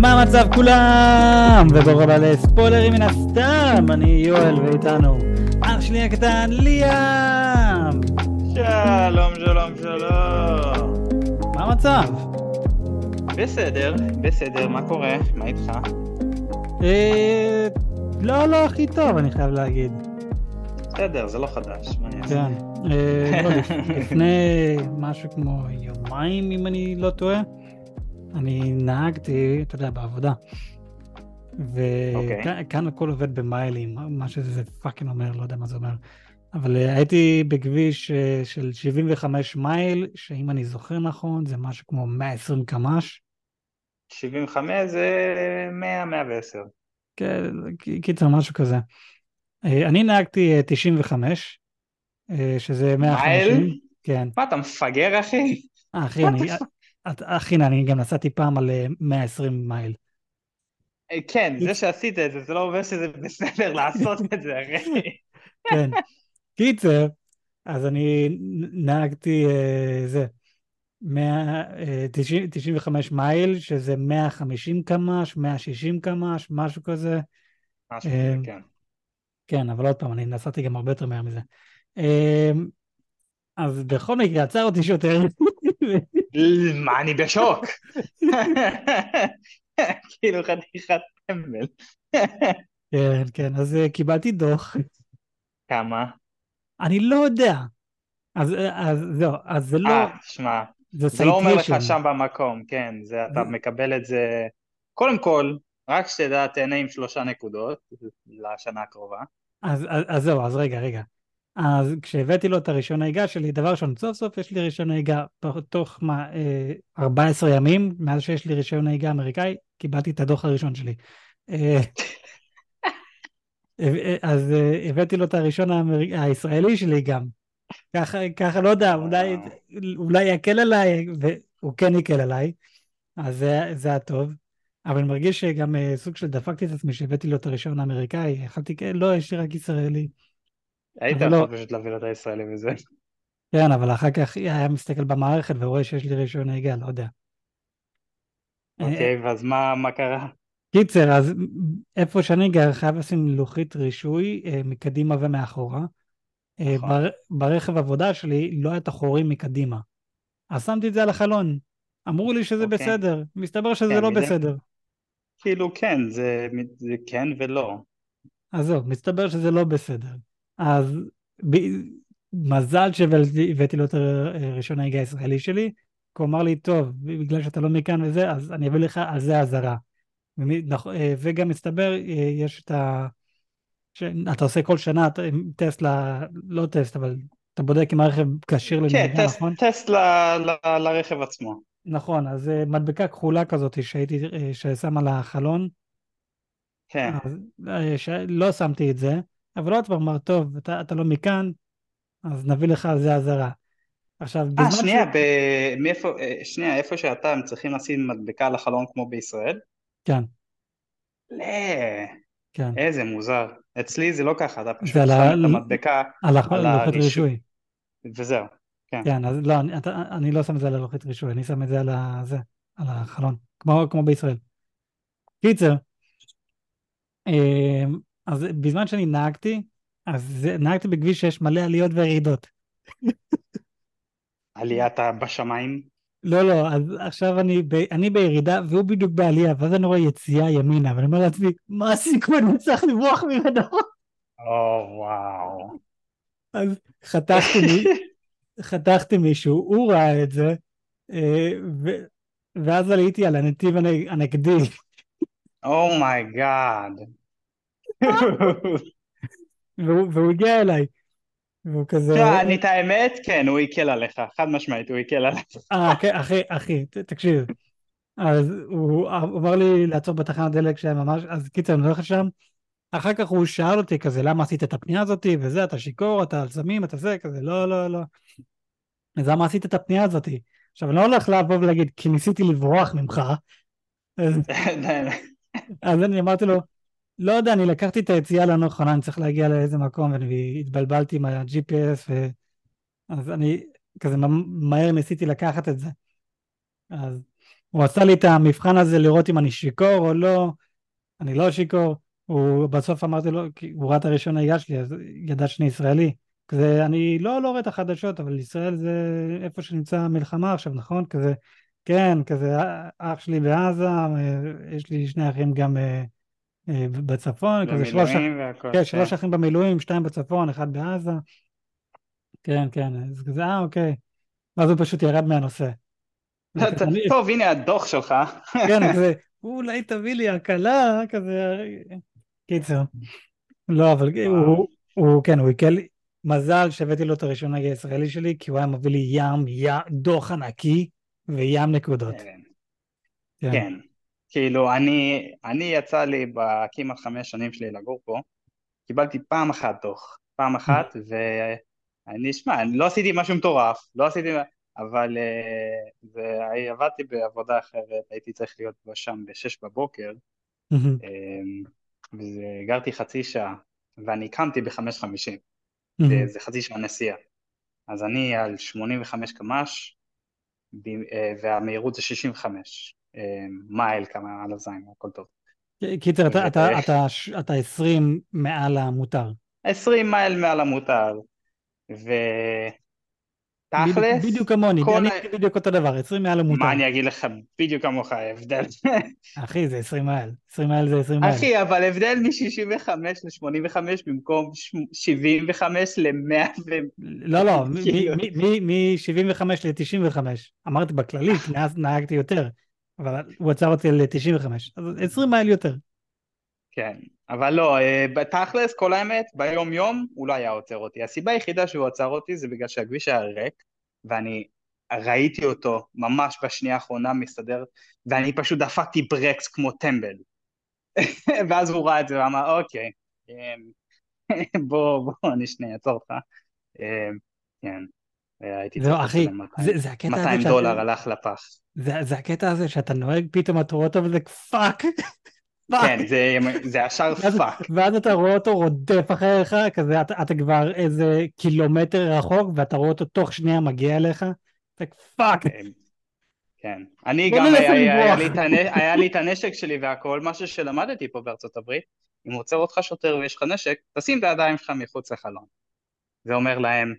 מה המצב כולם? וברוך הבא לספוילרים מן הסתם, אני יואל ואיתנו אח שלי הקטן ליאם! שלום, שלום, שלום. מה המצב? בסדר, בסדר, מה קורה? מה איתך? אה... לא, לא הכי טוב, אני חייב להגיד. בסדר, זה לא חדש, מה אני אעשה? כן. אה, לא, לפ- לפני משהו כמו יומיים, אם אני לא טועה, אני נהגתי, אתה יודע, בעבודה. אוקיי. וכאן הכל עובד במיילים, מה שזה fucking אומר, לא יודע מה זה אומר. אבל אה, הייתי בכביש אה, של 75 מייל, שאם אני זוכר נכון, זה משהו כמו 120 קמ"ש. 75 זה 100, 110. כן, קיצר, משהו כזה. אה, אני נהגתי אה, 95, אה, שזה 150. מייל? כן. מה, אתה מפגר, אחי? אחי, אני, את- אחי, אני גם נסעתי פעם על אה, 120 מייל. אה, כן, זה שעשית את זה, זה לא אומר שזה בסדר לעשות את זה, אחי. כן. קיצר, אז אני נהגתי אה, זה, 100, אה, 90 95 מייל, שזה 150 קמ"ש, 160 קמ"ש, משהו כזה. משהו אה, כזה, כן. כן, אבל עוד פעם, אני נסעתי גם הרבה יותר מהר מזה. אה, אז בכל מקרה, עצר אותי שוטר. מה, אני בשוק. כאילו חתיכת טמבל. כן, כן, אז אה, קיבלתי דוח. כמה? אני לא יודע. אז, אה, אז זהו, אז זה לא, אה, שמע, זה זה לא אומר לך. שם במקום, כן, זה אתה זה- מקבל את זה, קודם כל, רק שתדע, תהנה עם שלושה נקודות לשנה הקרובה. אז, אז, אז זהו, אז רגע, רגע. אז כשהבאתי לו את הרישיון נהיגה שלי, דבר ראשון, סוף סוף יש לי רישיון נהיגה, תוך- מה, אה, 14 ימים, מאז שיש לי רישיון נהיגה אמריקאי, קיבלתי את הדוח הראשון שלי. אה, אה, אז אה, הבאתי לו את הראשון האמר... הישראלי שלי גם. ככה, ככה, לא יודע, אולי, אולי יקל עליי, והוא כן יקל עליי, אז זה, זה היה טוב. אבל אני מרגיש שגם אה, סוג של דפקתי את עצמי שהבאתי לו את הרישיון האמריקאי, יכלתי, לא, יש לי רק ישראלי. היית אבל לא. יכול פשוט להביא לו את הישראלי וזה. כן, אבל אחר כך היה מסתכל במערכת ורואה שיש לי רישיון נהיגה, לא יודע. אה, אוקיי, ואז מה מה קרה? קיצר, אז איפה שאני גר חייב לשים לוחית רישוי אה, מקדימה ומאחורה. אה, נכון. בר, ברכב עבודה שלי לא היה את החורים מקדימה. אז שמתי את זה על החלון. אמרו לי שזה אוקיי. בסדר, מסתבר שזה כן, לא מזה- בסדר. כאילו, כן, זה זה כן ולא. אז זהו, מסתבר שזה לא בסדר. אז ב... מזל שהבאתי לו את הרישיון נהיגה הישראלי שלי, כי הוא אמר לי, טוב, בגלל שאתה לא מכאן וזה, אז אני אביא לך על זה אזהרה. ומי- נכ- אה, וגם מסתבר, אה, יש את ה... שאתה עושה כל שנה אתה- טסט, ל... לא טסט, אבל אתה בודק אם הרכב כשיר כן, לנהיגה, טסט- נכון? טסט ל- ל- לרכב עצמו. נכון, אז אה, מדבקה כחולה כזאת שהייתי, ששם על החלון, כן. אז ש... לא שמתי את זה, אבל עוד פעם אמר, טוב, אתה, אתה לא מכאן, אז נביא לך על זה אזהרה. עכשיו, אה, בזמן שנייה, ב- מאיפה, אה, שנייה, איפה שאתה, הם צריכים לשים מדבקה על החלון כמו בישראל? כן, לא, כן, איזה מוזר. אצלי זה לא ככה, אתה פשוט על שם את המדבקה על הח- על לוחית. רישוי. וזהו. כן. כן, אז לא, אני, אתה, אני לא שם את זה על הלוחית רישוי, אני שם את זה על, הזה, על החלון, כמו, כמו בישראל. קיצר, אה, אז בזמן שאני נהגתי, אז נהגתי בכביש שיש מלא עליות וירידות. עליית בשמיים. לא, לא, אז עכשיו אני, ב, אני בירידה והוא בדיוק בעלייה, ואז אני רואה יציאה ימינה, ואני אומר לעצמי, מה הסיכוי, אני צריך לברוח ממנו. או וואו. אז חתכתי, מ- חתכתי מישהו, הוא ראה את זה, אה, ו, ואז עליתי על הנתיב הנ- הנגדי. oh my god. והוא, והוא הגיע אליי. והוא כזה, אני את האמת, כן, הוא הקל עליך, חד משמעית, הוא הקל עליך. אה, כן, אחי, אחי, תקשיב. אז הוא אמר לי לעצור בתחנת דלק שהיה ממש, אז קיצר, אני הולך לשם. אחר כך הוא שאל אותי כזה, למה עשית את הפנייה הזאתי, וזה, אתה שיכור, אתה על סמים, אתה זה, כזה, לא, לא, לא. אז למה עשית את הפנייה הזאתי? עכשיו, אני לא הולך לבוא ולהגיד, כי ניסיתי לברוח ממך. אז, אז אני אמרתי לו, לא יודע, אני לקחתי את היציאה הלא נכונה, אני צריך להגיע לאיזה מקום, ואני התבלבלתי עם ה-GPS, ו... אז אני כזה מהר ניסיתי לקחת את זה. אז הוא עשה לי את המבחן הזה לראות אם אני שיכור או לא, אני לא שיכור, הוא בסוף אמרתי לו, כי הוא ראה את הראשון נהיגה שלי, אז ידע שאני ישראלי. כזה, אני לא, לא רואה את החדשות, אבל ישראל זה איפה שנמצא המלחמה עכשיו, נכון? כזה, כן, כזה, אח שלי בעזה, יש לי שני אחים גם אה, אה, בצפון, כזה שלוש, והכל, כן, שלוש אחים במילואים, שתיים בצפון, אחד בעזה. כן, כן, אז כזה, אה, אוקיי. ואז הוא פשוט ירד מהנושא. טוב, הנה הדוח שלך. כן, כזה, אולי תביא לי הקלה, כזה, קיצר. לא, אבל. הוא, כן, הוא הקל, מזל שהבאתי לו את הראשון נגד הישראלי שלי, כי הוא היה מביא לי ים, ים, דוח ענקי וים נקודות. כן. כאילו, אני, אני יצא לי בכמעט חמש שנים שלי לגור פה, קיבלתי פעם אחת דוח, פעם אחת, ואני, שמע, לא עשיתי משהו מטורף, לא עשיתי, אבל זה, עבדתי בעבודה אחרת, הייתי צריך להיות שם בשש בבוקר, מהמם, אה, וגרתי חצי שעה, ואני קמתי בחמש חמישים, מהמם. זה חצי שעה נסיעה. אז אני על 85 קמ"ש, אה, והמהירות זה 65 אה, מייל כמה על הזין, הכל טוב. קיצר, אתה, אתה, אתה, אתה 20 מעל המותר. 20 מייל מעל המותר, ותכלס, בדיוק כמוני, כל אני בדיוק אותו דבר, 20 מעל המותר. מה אני אגיד לך בדיוק כמוך ההבדל. אחי, זה 20 מעל. 20 מעל זה 20 מעל. אחי, אבל הבדל מ-65 ל-85 במקום ש- 75 ל-100 ו... לא, לא, כאילו. מ-75 ל-95. אמרתי בכללי, כי אז נהגתי יותר, אבל הוא עצר אותי ל-95. אז 20 מייל יותר. כן, אבל לא, אה, בתכלס, כל האמת, ביום יום הוא לא היה עוצר אותי. הסיבה היחידה שהוא עצר אותי זה בגלל שהכביש היה ריק, ואני ראיתי אותו ממש בשנייה האחרונה מסתדר, ואני פשוט דפקתי ברקס כמו טמבל. ואז הוא ראה את זה ואמר, אוקיי, אה, בוא, בוא, אני שנייה אעצור אותך. אה, כן, אה, הייתי זהו, צריך אחי, לשלם 200 זה זה הקטע הזה 200 שאתה- דולר הלך לפח. זה זה הקטע הזה שאתה נוהג, פתאום אתה רואה אותו וזה fuck. כן, זה- זה ישר fuck. ואז אתה רואה אותו רודף אחריך, כזה אתה, אתה כבר איזה קילומטר רחוק, ואתה רואה אותו תוך שנייה מגיע אליך, זה fuck. כן. כן. אני גם, היה, היה, לברוח. לי את הנ- היה לי את הנשק שלי והכל, משהו שלמדתי פה בארצות הברית, אם עוצר אותך שוטר ויש לך נשק, תשים את הידיים שלך מחוץ לחלון. זה אומר להם,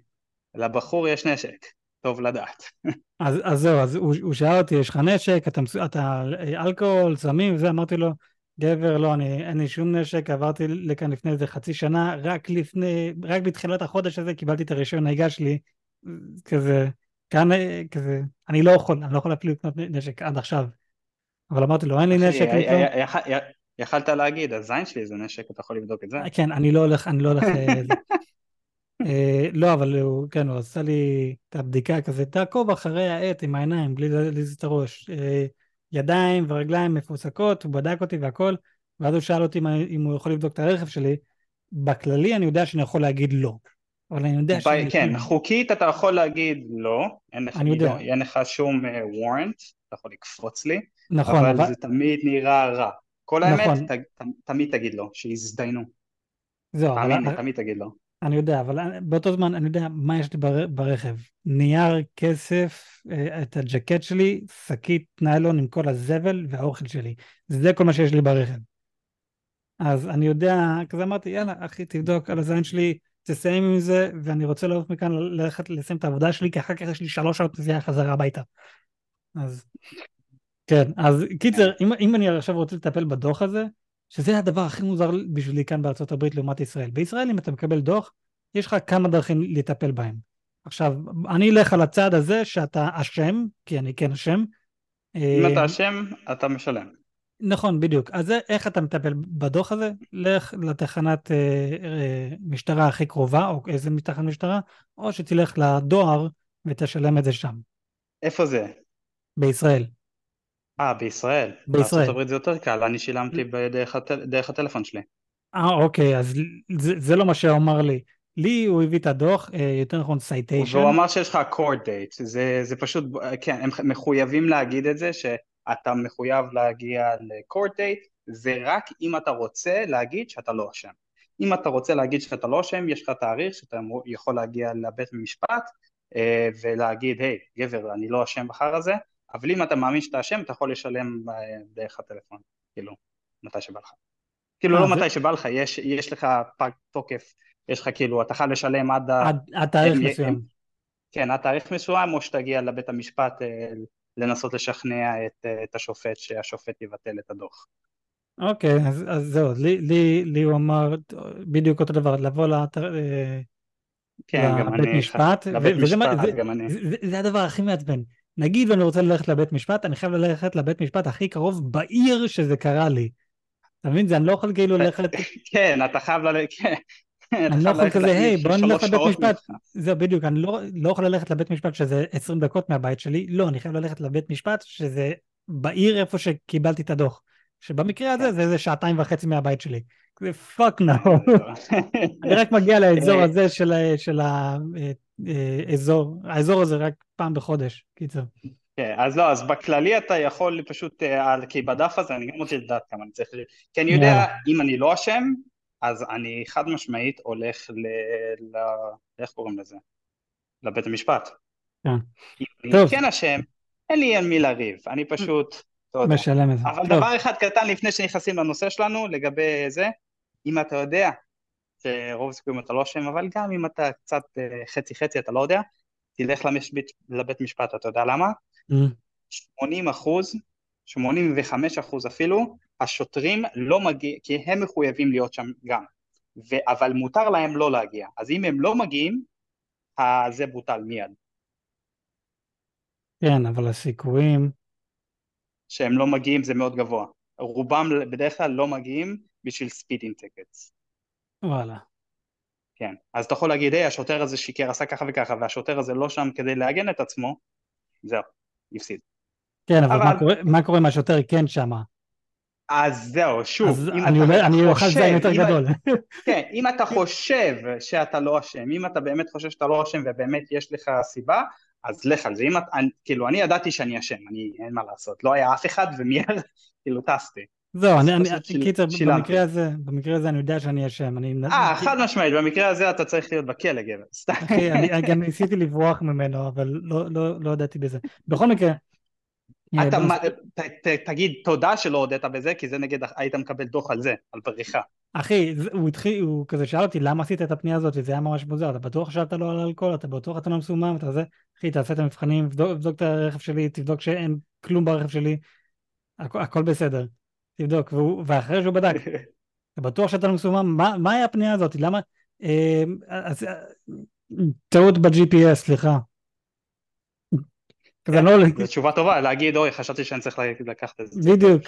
לבחור יש נשק, טוב לדעת. אז, אז זהו, אז הוא, הוא שאל אותי, יש לך נשק, אתה, אתה אה, אלכוהול, סמים וזה, אמרתי לו, גבר, לא, אני, אין לי שום נשק, עברתי לכאן לפני איזה חצי שנה, רק לפני, רק בתחילת החודש הזה קיבלתי את הרישיון נהיגה שלי, כזה, כאן, אה, כזה, אני לא יכול, אני לא יכול אפילו לקנות נשק עד עכשיו. אבל אמרתי לו, אין לי נשק י- יכלת להגיד, הזין שלי זה נשק, אתה יכול לבדוק את זה. כן, אני לא הולך, אני לא הולך. אה, לא, אבל הוא, כן, הוא עשה לי את הבדיקה כזה, תעקוב אחרי העט עם העיניים, בלי להזיז את הראש. אה, ידיים ורגליים מפוסקות, הוא בדק אותי והכל, ואז הוא שאל אותי אם, אם הוא יכול לבדוק את הרכב שלי. בכללי אני יודע שאני יכול להגיד לא, אבל אני יודע ב- כן, חוקית אתה יכול להגיד לא, אין לך, יודע. לא- אין לך שום וורנט, אתה יכול לקפוץ לי, נכון, אבל אבל... זה תמיד נראה רע. כל האמת, נכון. ת- ת- תמיד תגיד לא, שיזדיינו. זהו, אבל תמיד תגיד לא. אני יודע, אבל באותו זמן אני יודע מה יש לי בר- ברכב. נייר, כסף, אה, את הג'קט שלי, שקית ניילון עם כל הזבל והאוכל שלי. זה כל מה שיש לי ברכב. אז אני יודע, כזה אמרתי, יאללה, אחי, תבדוק על הזין שלי, תסיים עם זה, ואני רוצה לעוף מכאן ללכת לסיים את העבודה שלי, כי אחר כך יש לי שלוש שעות נסיעה חזרה הביתה. אז, כן, אז קיצר, אם, אם אני עכשיו רוצה לטפל בדוח הזה, שזה הדבר הכי מוזר בשבילי כאן בארצות הברית לעומת ישראל. בישראל אם אתה מקבל דוח, יש לך כמה דרכים לטפל בהם. עכשיו, אני אלך על הצעד הזה שאתה אשם, כי אני כן אשם. אם אה, אתה אשם, אתה משלם. נכון, בדיוק. אז איך אתה מטפל בדוח הזה? לך לתחנת אה, אה, משטרה הכי קרובה, או איזה תחנת משטרה, או שתלך לדואר ותשלם את זה שם, איפה זה? בישראל. אה, בישראל. בישראל. הברית זה יותר קל, אני שילמתי בדרך דרך הטלפון שלי. אה, אוקיי, אז זה, זה לא מה שהוא אמר לי. לי הוא הביא את הדוח, אה, יותר נכון citation. והוא אמר שיש לך court date, זה, זה פשוט, כן, הם מחויבים להגיד את זה, שאתה מחויב להגיע ל-court date, זה רק אם אתה רוצה להגיד שאתה לא אשם. אם אתה רוצה להגיד שאתה לא אשם, יש לך תאריך שאתה יכול להגיע לבית המשפט אה, ולהגיד, היי, גבר, אני לא אשם בחר הזה, אבל אם אתה מאמין שאתה אשם, אתה יכול לשלם אה, דרך הטלפון, כאילו, מתי שבא לך. כאילו אה, לא מתי שבא לך, יש, יש לך פג תוקף, יש לך כאילו, אתה חייב לשלם עד. עד תאריך מסוים. כן, עד תאריך מסוים, או שתגיע לבית המשפט אה, לנסות לשכנע את, את השופט שהשופט יבטל את הדוח. אוקיי, אז, אז זהו, לי, לי, לי הוא אמר בדיוק אותו דבר, לבוא לאתר, כן, גם אני, משפט, לבית משפט, גם אני. זה הדבר הכי מעצבן. נגיד ואני רוצה ללכת לבית משפט, אני חייב ללכת לבית משפט הכי קרוב בעיר שזה קרה לי. אתה מבין? זה אני לא יכול כאילו ללכת, כן, אתה חייב ללכת, כן. אני לא יכול כזה, היי, בוא נלך לבית משפט. זהו, בדיוק, אני לא, לא יכול ללכת לבית משפט שזה 20 דקות מהבית שלי, לא, אני חייב ללכת לבית משפט שזה בעיר איפה שקיבלתי את הדוח. שבמקרה הזה כן. זה איזה שעתיים וחצי מהבית שלי. זה fuck. כן, אני רק מגיע לאזור אה, הזה של, ה- של האזור, הזה רק פעם בחודש, קיצר. כן, אז לא, אז בכללי אתה יכול פשוט, אה, כי בדף הזה אני גם רוצה לדעת כמה אני צריך, כי אני יודע. אם אני לא אשם, אז אני חד משמעית הולך ל... ל... איך קוראים לזה? לבית המשפט. כן. אם אני. כן אשם, אין לי על מי לריב, אני פשוט, אתה יודע. משלם את זה. אבל דבר אחד קטן לפני שנכנסים לנושא שלנו, לגבי זה, אם אתה יודע שרוב הסיכויים אתה לא אשם, אבל גם אם אתה קצת אה, חצי חצי, אתה לא יודע, תלך למשבית, לבית משפט, אתה יודע למה? אמ, 80 אחוז, 85 אחוז אפילו, השוטרים לא מגיעים, כי הם מחויבים להיות שם גם, ו, אבל מותר להם לא להגיע, אז אם הם לא מגיעים, ה- זה בוטל מיד, כן, אבל הסיכויים, שהם לא מגיעים זה מאוד גבוה, רובם בדרך כלל לא מגיעים בשביל speeding tickets, וואלה. כן, אז אתה יכול להגיד, היי, השוטר הזה שיקר, עשה ככה וככה, והשוטר הזה לא שם כדי להגן את עצמו, זהו, הפסיד. כן, אבל מה אבל- קורה- מה קורה אם השוטר כן שמה? אז זהו, שוב, אז אם אני אתה אומר, אני אוכל זין יותר גדול. כן, אם אתה חושב שאתה לא אשם, אם אתה באמת חושב שאתה לא אשם ובאמת יש לך סיבה, אז לך על זה. אם את, אני, כאילו, אני ידעתי שאני אשם, אני, אין מה לעשות, לא היה אף אחד ומיד, כאילו, טסתי. זהו, אני, אני, קיצר. במקרה הזה, במקרה הזה אני יודע שאני אשם. אני, אה, חד משמעית, במקרה הזה אתה צריך להיות בכלא, גבר. סתם. אחי, אני גם ניסיתי לברוח ממנו, אבל לא, לא, לא ידעתי בזה. בכל מקרה, אתה, ת, ת, תגיד תודה שלא הודית בזה, כי זה נגד, היית מקבל דוח על זה, על בריחה. אחי, הוא התחיל, הוא כזה שאל אותי למה עשית את הפנייה הזאת, וזה היה ממש מוזר, אתה בטוח שאתה לא על אלכוהול, אתה בטוח אתה לא מסומם, אתה זה, אחי, תעשה את המבחנים, תבדוק, תבדוק את הרכב שלי, תבדוק שאין כלום ברכב שלי, הכ, הכל בסדר, תבדוק, והוא, ואחרי שהוא בדק, אתה בטוח שאתה לא מסומם, מה, מה היה הפנייה הזאת, למה, אה, אז, אה, טעות ב-GPS, סליחה. כזה לא, זו תשובה טובה, להגיד, אוי, חשבתי שאני צריך לקחת את זה. בדיוק.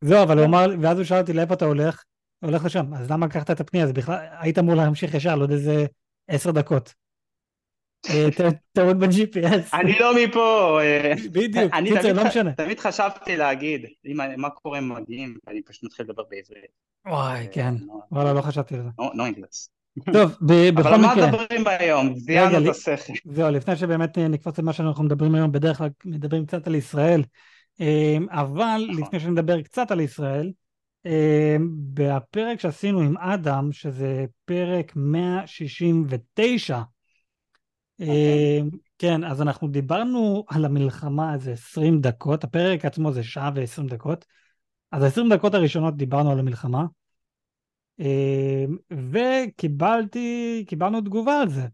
זהו, אבל הוא אמר, ואז הוא שאל אותי לאיפה אתה הולך, הולך לשם, אז למה לקחת את הפנייה? אז בכלל, היית אמור להמשיך ישר, יודע איזה עשר דקות. אה, טעות ב-GPS. אני לא מפה. אה, בדיוק, אני קיצר, לא משנה. תמיד חשבתי להגיד, מה קורה אם מגיעים, ואני פשוט מתחיל לדבר בעברית. וואי, כן. לא- וואלה, לא חשבתי על זה. לא- לא אינגלס. טוב, בכל אבל על מה מקרה, מדברים היום? זיינו את השכל. זהו, לפני שבאמת אה, נקפוץ למה שאנחנו מדברים היום, בדרך כלל מדברים קצת על ישראל, אה, אבל נכון. לפני שנדבר קצת על ישראל, אה, בפרק שעשינו עם אדם, שזה פרק 169, אה, כן, אז אנחנו דיברנו על המלחמה איזה 20 דקות, הפרק עצמו זה שעה ו-20 דקות, אז ה-20 דקות הראשונות דיברנו על המלחמה, אה, וקיבלתי, קיבלנו תגובה על זה.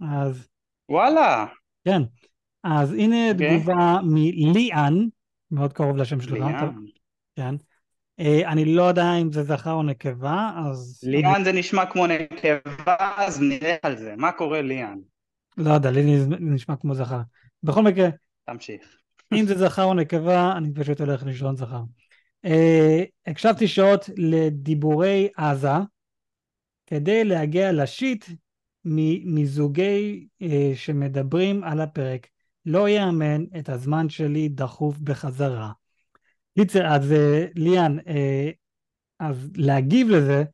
אז וואלה. כן, אז הנה אוקיי. תגובה מליאן, מאוד קרוב לשם שלך, ליאן. כן. אה, אני לא יודע אם זה זכר או נקבה, אז... ליאן זה נשמע כמו נקבה, אז נראה על זה. מה קורה ליאן? לא יודע, לי נשמע כמו זכר. בכל מקרה, תמשיך. אם זה זכר או נקבה, אני פשוט הולך לישון זכר. אה, הקשבתי שעות לדיבורי עזה, כדי להגיע לשיט מזוגי אה, שמדברים על הפרק. לא יאמן, את הזמן שלי דחוף בחזרה. קיצר, אז אה, ליאן, אה, אז להגיב לזה,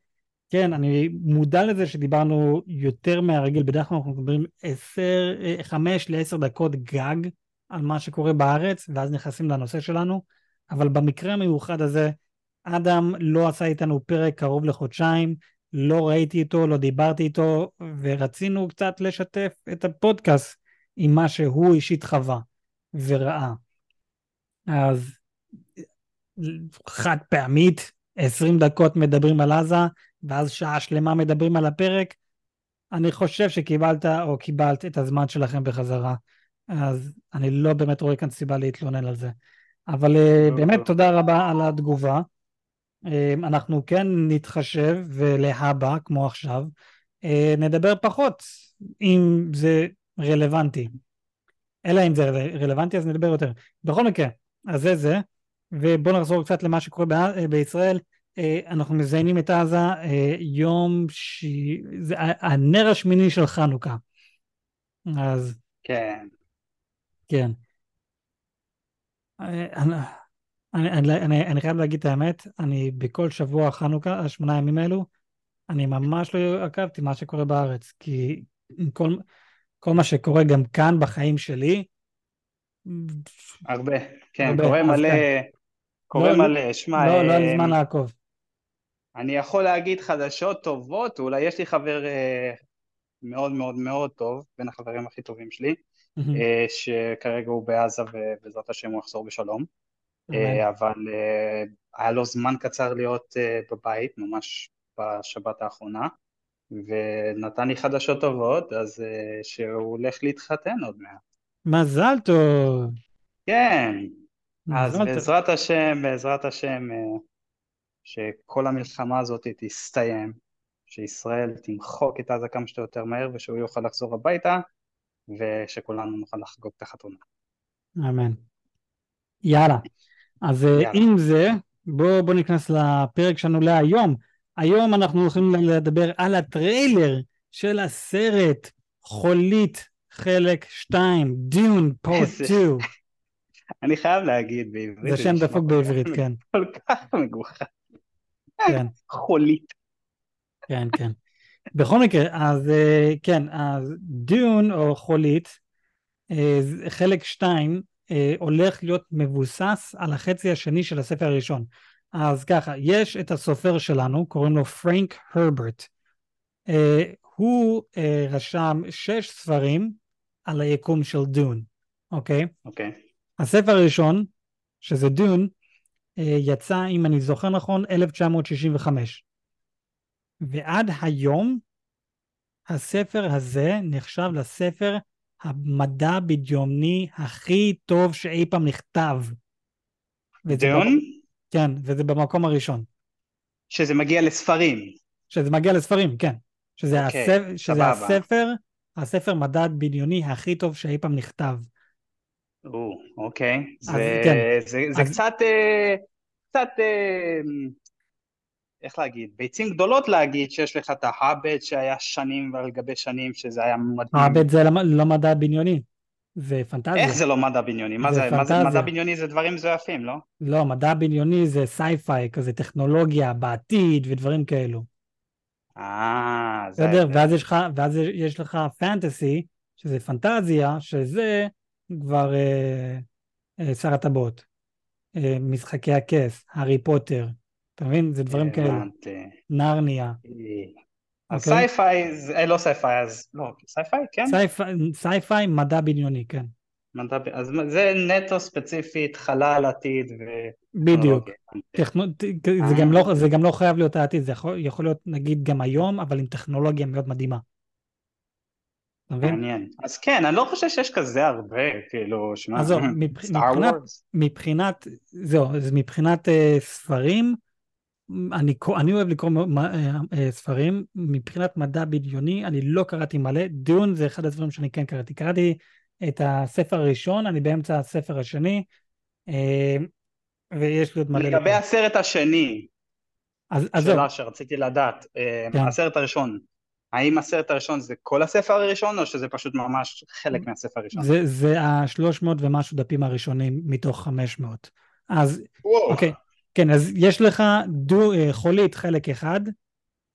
כן, אני מודע לזה שדיברנו יותר מהרגיל, בדרך כלל אנחנו מדברים עשר, אה, חמש לעשר דקות גג על מה שקורה בארץ, ואז נכנסים לנושא שלנו, אבל במקרה המיוחד הזה, אדם לא עשה איתנו פרק קרוב לחודשיים, לא ראיתי איתו, לא דיברתי איתו, ורצינו קצת לשתף את הפודקאסט עם מה שהוא אישית חווה וראה. אז חד פעמית, 20 דקות מדברים על עזה, ואז שעה שלמה מדברים על הפרק, אני חושב שקיבלת או קיבלת את הזמן שלכם בחזרה. אז אני לא באמת רואה כאן סיבה להתלונן על זה. אבל אה, באמת תודה רבה על התגובה. אה, אנחנו כן נתחשב ולהבא, כמו עכשיו, אה, נדבר פחות, אם זה רלוונטי. אלא אם זה רלוונטי אז נדבר יותר. בכל מקרה, אז זה זה, ובואו נחזור קצת למה שקורה בישראל. אנחנו מזיינים את עזה יום ש... זה הנר השמיני של חנוכה. אז... כן. כן. אני, אני, אני, אני, אני חייב להגיד את האמת, אני בכל שבוע חנוכה, השמונה ימים האלו, אני ממש לא עקבתי מה שקורה בארץ, כי כל, כל מה שקורה גם כאן בחיים שלי... הרבה, כן, הרבה, קורה מלא, כן. קורה לא, מלא, שמע... לא, לא היה לי זמן לעקוב. אני יכול להגיד חדשות טובות, אולי יש לי חבר אה, מאוד מאוד מאוד טוב, בין החברים הכי טובים שלי, אה, שכרגע הוא בעזה ובעזרת השם הוא יחזור בשלום, אה, אבל אה, היה לו זמן קצר להיות בבית, ממש בשבת האחרונה, ונתן לי חדשות טובות, אז שהוא הולך להתחתן עוד מעט. מזל טוב. כן, אז בעזרת השם, בעזרת השם, שכל המלחמה הזאת תסתיים, שישראל תמחוק את עזה כמה שיותר מהר ושהוא יוכל לחזור הביתה, ושכולנו נוכל לחגוג את החתונה. אמן. יאללה. אז אה, יאללה. עם זה, בואו בוא ניכנס לפרק שלנו להיום. היום אנחנו הולכים לדבר על הטריילר של הסרט חולית חלק 2, דיון פורט 2. אני חייב להגיד בעברית. זה שם דפוק בעברית, כן. כל כך מגוחך. כן. חולית. כן, כן. בכל מקרה, אז אה, כן, אז דיון או חולית, אה, חלק 2, אה, הולך להיות מבוסס על החצי השני של הספר הראשון. אז ככה, יש את הסופר שלנו, קוראים לו פרנק הרברט. הוא רשם שש ספרים על היקום של דון, אוקיי? אוקיי. הספר הראשון, שזה דון, יצא, אם אני זוכר נכון, 1965. ועד היום הספר הזה נחשב לספר המדע בדיוני הכי טוב שאי פעם נכתב. דיון? כן, וזה במקום הראשון. שזה מגיע לספרים. שזה מגיע לספרים, כן. שזה, okay, אוקיי, הספר, שזה הספר, הספר מדע בדיוני הכי טוב שאי פעם נכתב. או, אוקיי. זה, כן. זה, זה אז... קצת, אה, קצת אה, איך להגיד, ביצים גדולות להגיד שיש לך את ההאבט שהיה שנים על גבי שנים, שזה היה מדהים. האבט זה לא, לא מדע בניוני, זה פנטזיה. איך זה לא מדע בדיוני? מה זה, מה זה מדע בדיוני זה דברים מזויפים, לא? לא, מדע בדיוני זה sci-fi, כזה טכנולוגיה בעתיד ודברים כאלו. אה, זה... בסדר, ואז יש לך, ואז יש לך fantasy, שזה פנטזיה, שזה כבר אה, אה, שר הטבעות. אה, משחקי הכס, הארי פוטר, אתה מבין? זה דברים כאלה. נרניה. אז sci-fi, אה, לא sci-fi, אז לא, sci-fi, כן? sci-fi, מדע בדיוני, כן. מדע, אז זה נטו ספציפית, חלל, עתיד ו... בדיוק. זה, גם לא, זה גם לא חייב להיות העתיד, זה יכול להיות נגיד גם היום, אבל עם טכנולוגיה מאוד מדהימה. מעניין. אז כן, אני לא חושב שיש כזה הרבה, כאילו, שמע, מבחינת, מבחינת, זהו, אז מבחינת uh, ספרים, אני, אני אוהב לקרוא אה, אה, ספרים, מבחינת מדע בדיוני, אני לא קראתי מלא, Dune זה אחד הדברים שאני כן קראתי. קראתי את הספר הראשון, אני באמצע הספר השני, אה, ויש לי עוד מלא... לגבי הסרט השני, אז, אז שאלה שרציתי לדעת, כן. הסרט הראשון, האם הסרט הראשון זה כל הספר הראשון, או שזה פשוט ממש חלק מהספר הראשון? זה, זה השלוש מאות ומשהו דפים הראשונים מתוך חמש מאות. אז, וואו. אוקיי. כן, אז יש לך דו, אה, חולית חלק אחד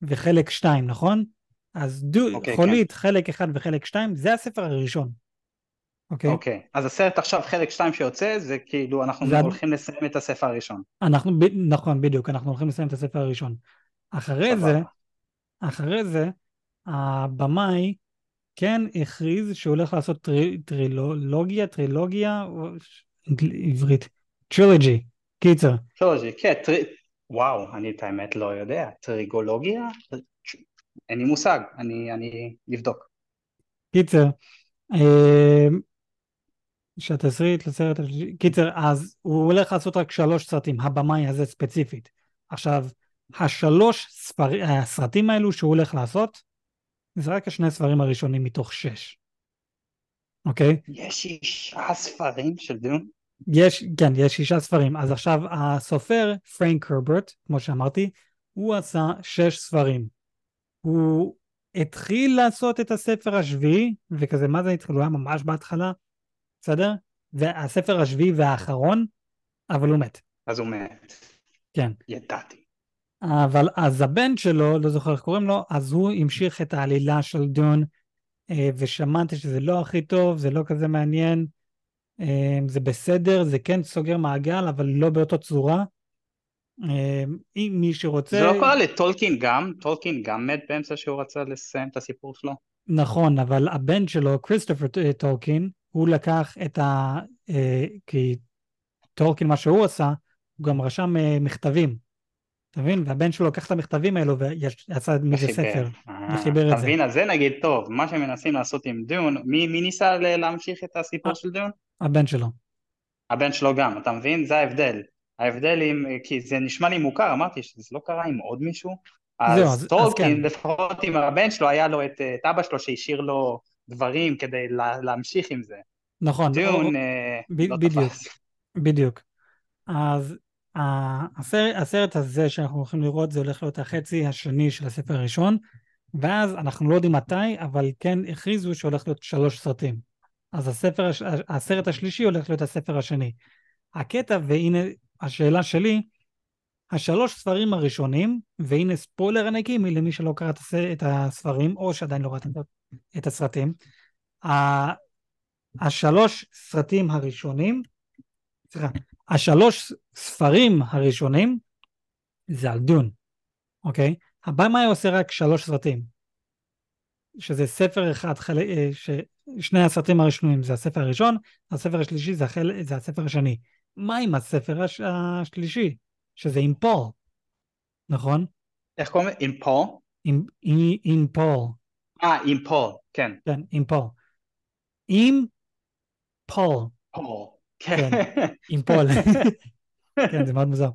וחלק שתיים, נכון? אז דו, okay, אוקיי, חולית כן. חלק אחד וחלק שתיים, זה הספר הראשון. אוקיי? Okay? אוקיי, okay. אז הסרט עכשיו חלק שתיים שיוצא, זה כאילו אנחנו זה... הולכים לסיים את הספר הראשון. אנחנו, ב... נכון, בדיוק, אנחנו הולכים לסיים את הספר הראשון. אחרי זה, אחרי זה, הבמאי כן הכריז שהוא הולך לעשות טרי, טרילוגיה, טרילוגיה, עברית, טרילוגי, קיצר. טרילוגי, כן, טר... וואו, אני את האמת לא יודע, טריגולוגיה? אין לי מושג, אני, אני אבדוק. קיצר, אה, שהתסריט לסרט קיצר, אז הוא הולך לעשות רק שלוש סרטים, הבמאי הזה ספציפית. עכשיו, השלוש ספר... הסרטים האלו שהוא הולך לעשות, זה רק השני ספרים הראשונים מתוך שש. אוקיי? יש שישה ספרים של דון? יש, כן, יש שישה ספרים. אז עכשיו הסופר, פרנק הרברט, כמו שאמרתי, הוא עשה שש ספרים. הוא התחיל לעשות את הספר השביעי, וכזה, מה זה התחיל? הוא היה ממש בהתחלה, בסדר? והספר השביעי והאחרון, אבל הוא מת. אז הוא מת. כן. ידעתי. אבל אז הבן שלו, לא זוכר איך קוראים לו, אז הוא המשיך את העלילה של דון, אה, ושמעתי שזה לא הכי טוב, זה לא כזה מעניין, אה, זה בסדר, זה כן סוגר מעגל, אבל לא באותו צורה. אה, אם מי שרוצה... זה לא קרה לטולקין גם? טולקין גם מת באמצע שהוא רצה לסיים את הסיפור שלו? נכון, אבל הבן שלו, כריסטופר טולקין, הוא לקח את ה... כי טולקין, מה שהוא עשה, הוא גם רשם מכתבים. אתה מבין? והבן שלו לקח את המכתבים האלו ויצא מזה ספר, וחיבר את זה. אתה מבין, אז זה נגיד טוב, מה שמנסים לעשות עם דון, מי, מי ניסה להמשיך את הסיפור של דון? הבן שלו. הבן שלו גם, אתה מבין? זה ההבדל. ההבדל עם, כי זה נשמע לי מוכר, אמרתי שזה לא קרה עם עוד מישהו. אז, זהו, אז טולקין, כן. לפחות עם הבן שלו, היה לו את, את אבא שלו שהשאיר לו דברים כדי לה, להמשיך עם זה. נכון. או, אה, ב- לא בדיוק, תפס. בדיוק. אז הסרט, הסרט הזה שאנחנו הולכים לראות זה הולך להיות החצי השני של הספר הראשון ואז אנחנו לא יודעים מתי אבל כן הכריזו שהולך להיות שלוש סרטים אז הספר, הסרט השלישי הולך להיות הספר השני. הקטע והנה השאלה שלי השלוש ספרים הראשונים והנה ספוילר ענקי למי שלא קרא את הספרים או שעדיין לא ראה את הסרטים השלוש סרטים הראשונים סליחה השלוש ספרים הראשונים זה על Dune, אוקיי? הבמאי עושה רק שלוש סרטים, שזה ספר אחד, חל... אה, ששני הסרטים הראשונים זה הספר הראשון, הספר השלישי זה, החל... זה הספר השני. מה עם הספר הש... השלישי, שזה עם פול, נכון? איך קוראים לזה? עם פול? עם פול. אה, עם פול, כן. כן, עם פול. עם פול. פול. כן, עם פול. כן, זה מאוד מוזר.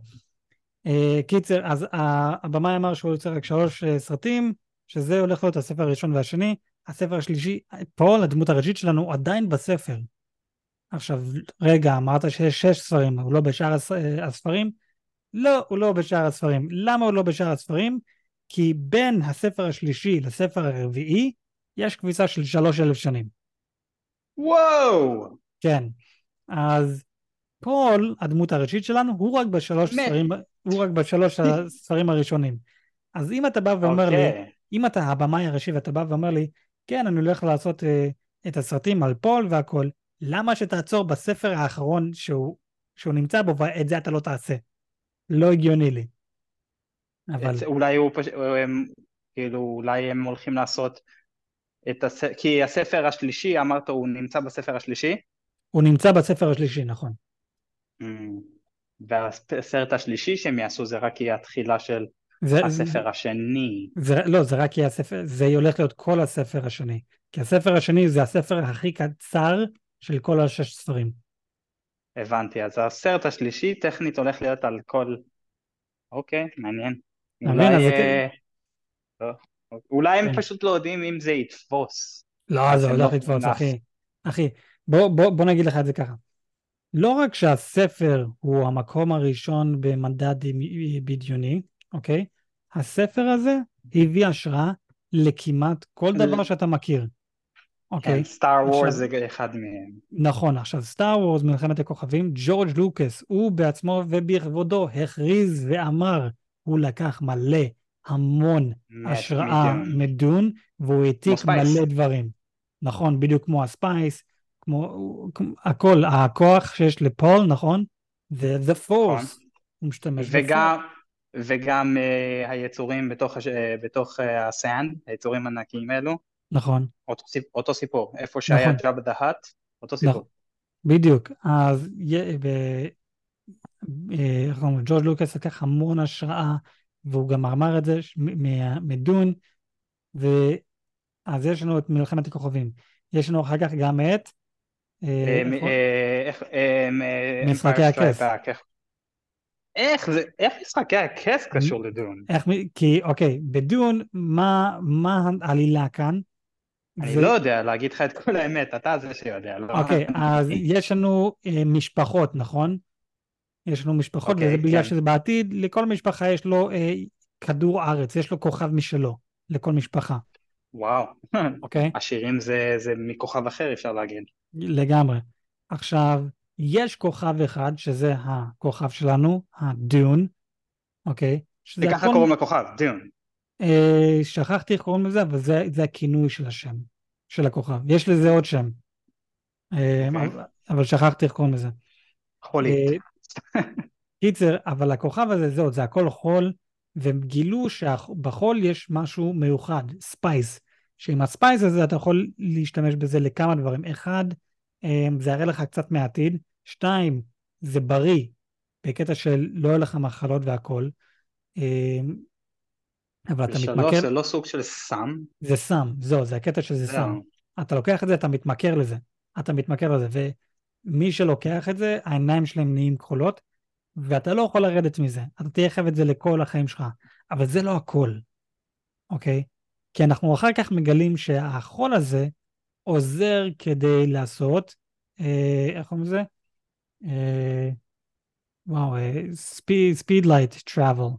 Uh, קיצר, אז הבמאי אמר שהוא יוצא רק שלוש uh, סרטים, שזה הולך להיות הספר הראשון והשני. הספר השלישי, פול, הדמות הראשית שלנו, הוא עדיין בספר. עכשיו, רגע, אמרת שיש שש ספרים, הוא לא בשאר הס... אה, הספרים? לא, הוא לא בשאר הספרים. למה הוא לא בשאר הספרים? כי בין הספר השלישי לספר הרביעי, יש קפיצה של שלוש אלף שנים. וואו! כן. אז פול, הדמות הראשית שלנו, הוא רק בשלוש ספרים, הוא רק בשלוש הספרים הראשונים. אז אם אתה בא ואומר okay. לי, אוקיי. אם אתה הבמאי הראשי ואתה בא ואומר לי, כן, אני הולך לעשות uh, את הסרטים על פול והכל, למה שתעצור בספר האחרון שהוא, שהוא נמצא בו, ואת זה אתה לא תעשה? לא הגיוני לי. אבל... אולי הוא פשוט, כאילו, אולי הם הולכים לעשות את הספר, כי הספר השלישי, אמרת, הוא נמצא בספר השלישי? הוא נמצא בספר השלישי, נכון. Mm. והסרט השלישי שהם יעשו זה רק יהיה התחילה של זה, הספר זה, השני. זה, לא, זה רק יהיה הספר, זה הולך להיות כל הספר השני. כי הספר השני זה הספר הכי קצר של כל השש ספרים. הבנתי, אז הסרט השלישי טכנית הולך להיות על כל... אוקיי, מעניין. אולי. כן. לא. אולי הם כן. פשוט לא יודעים אם זה יתפוס. לא, זה הולך לא לתפוס, אחי. אחי, בוא, בוא, בוא נגיד לך את זה ככה. לא רק שהספר הוא המקום הראשון במדד בדיוני, אוקיי? הספר הזה הביא השראה לכמעט כל דבר שאתה מכיר. אוקיי? כן, סטאר וורס זה אחד מהם. נכון, עכשיו סטאר וורס מלחמת הכוכבים, ג'ורג' לוקאס, הוא בעצמו ובכבודו הכריז ואמר, הוא לקח מלא, המון השראה מדון, והוא העתיק מלא דברים. נכון, בדיוק כמו הספייס, כמו, הכל, הכוח שיש לפול, נכון? זה the force, נכון. הוא משתמש וגם, וגם uh, היצורים בתוך, uh, בתוך uh, הסאנד, היצורים הענקיים האלו. נכון. אותו, אותו סיפור, איפה שהיה נכון. ג'אבה דה האט, אותו סיפור. נכון. בדיוק, אז איך אומרים, ג'ורג' לוקאס לקח המון השראה, והוא גם אמר את זה מדון, ואז יש לנו את מלחמת הכוכבים. יש לנו אחר כך גם את... משחקי Empire הכס. Strike Back, איך- איך זה, איך משחקי הכס קשור לדון? איך, כי אוקיי, בדון, מה, מה העלילה כאן? אני זה- לא יודע להגיד לך את כל האמת, אתה זה שיודע, לא? אוקיי, אז יש לנו אה, משפחות, נכון? יש לנו משפחות, אוקיי, וזה בגלל כן. שזה בעתיד, לכל משפחה יש לו אה, כדור ארץ, יש לו כוכב משלו, לכל משפחה, וואו, אוקיי? השירים זה זה מכוכב אחר אפשר להגיד. לגמרי. עכשיו, יש כוכב אחד, שזה הכוכב שלנו, הדון, אוקיי? שזה וככה הכל- קוראים לכוכב, דון. אה, שכחתי איך קוראים לזה, אבל זה, זה הכינוי של השם, של הכוכב. יש לזה עוד שם, אה, אוקיי. אבל, אבל שכחתי איך קוראים לזה. חולית. קיצר, אבל הכוכב הזה, זהו, זה הכל חול, והם גילו שבחול יש משהו מיוחד, spice, שעם ה spice הזה אתה יכול להשתמש בזה לכמה דברים. אחד, אה, זה יראה לך קצת מהעתיד. שתיים, זה בריא, בקטע של לא יהיה לך מחלות והכל. אה, אבל אתה מתמכר, זה לא סוג של סם? זה סם, זהו, זה הקטע שזה. סם. אתה לוקח את זה, אתה מתמכר לזה. אתה מתמכר לזה, ומי שלוקח את זה, העיניים שלהם נהיים כחולות, ואתה לא יכול לרדת מזה. אתה תהיה חייב את זה לכל החיים שלך. אבל זה לא הכל, אוקיי? כי אנחנו אחר כך מגלים שהחול הזה עוזר כדי לעשות, אה, איך קוראים לזה? אה, וואו, אה, speed, speed light travel.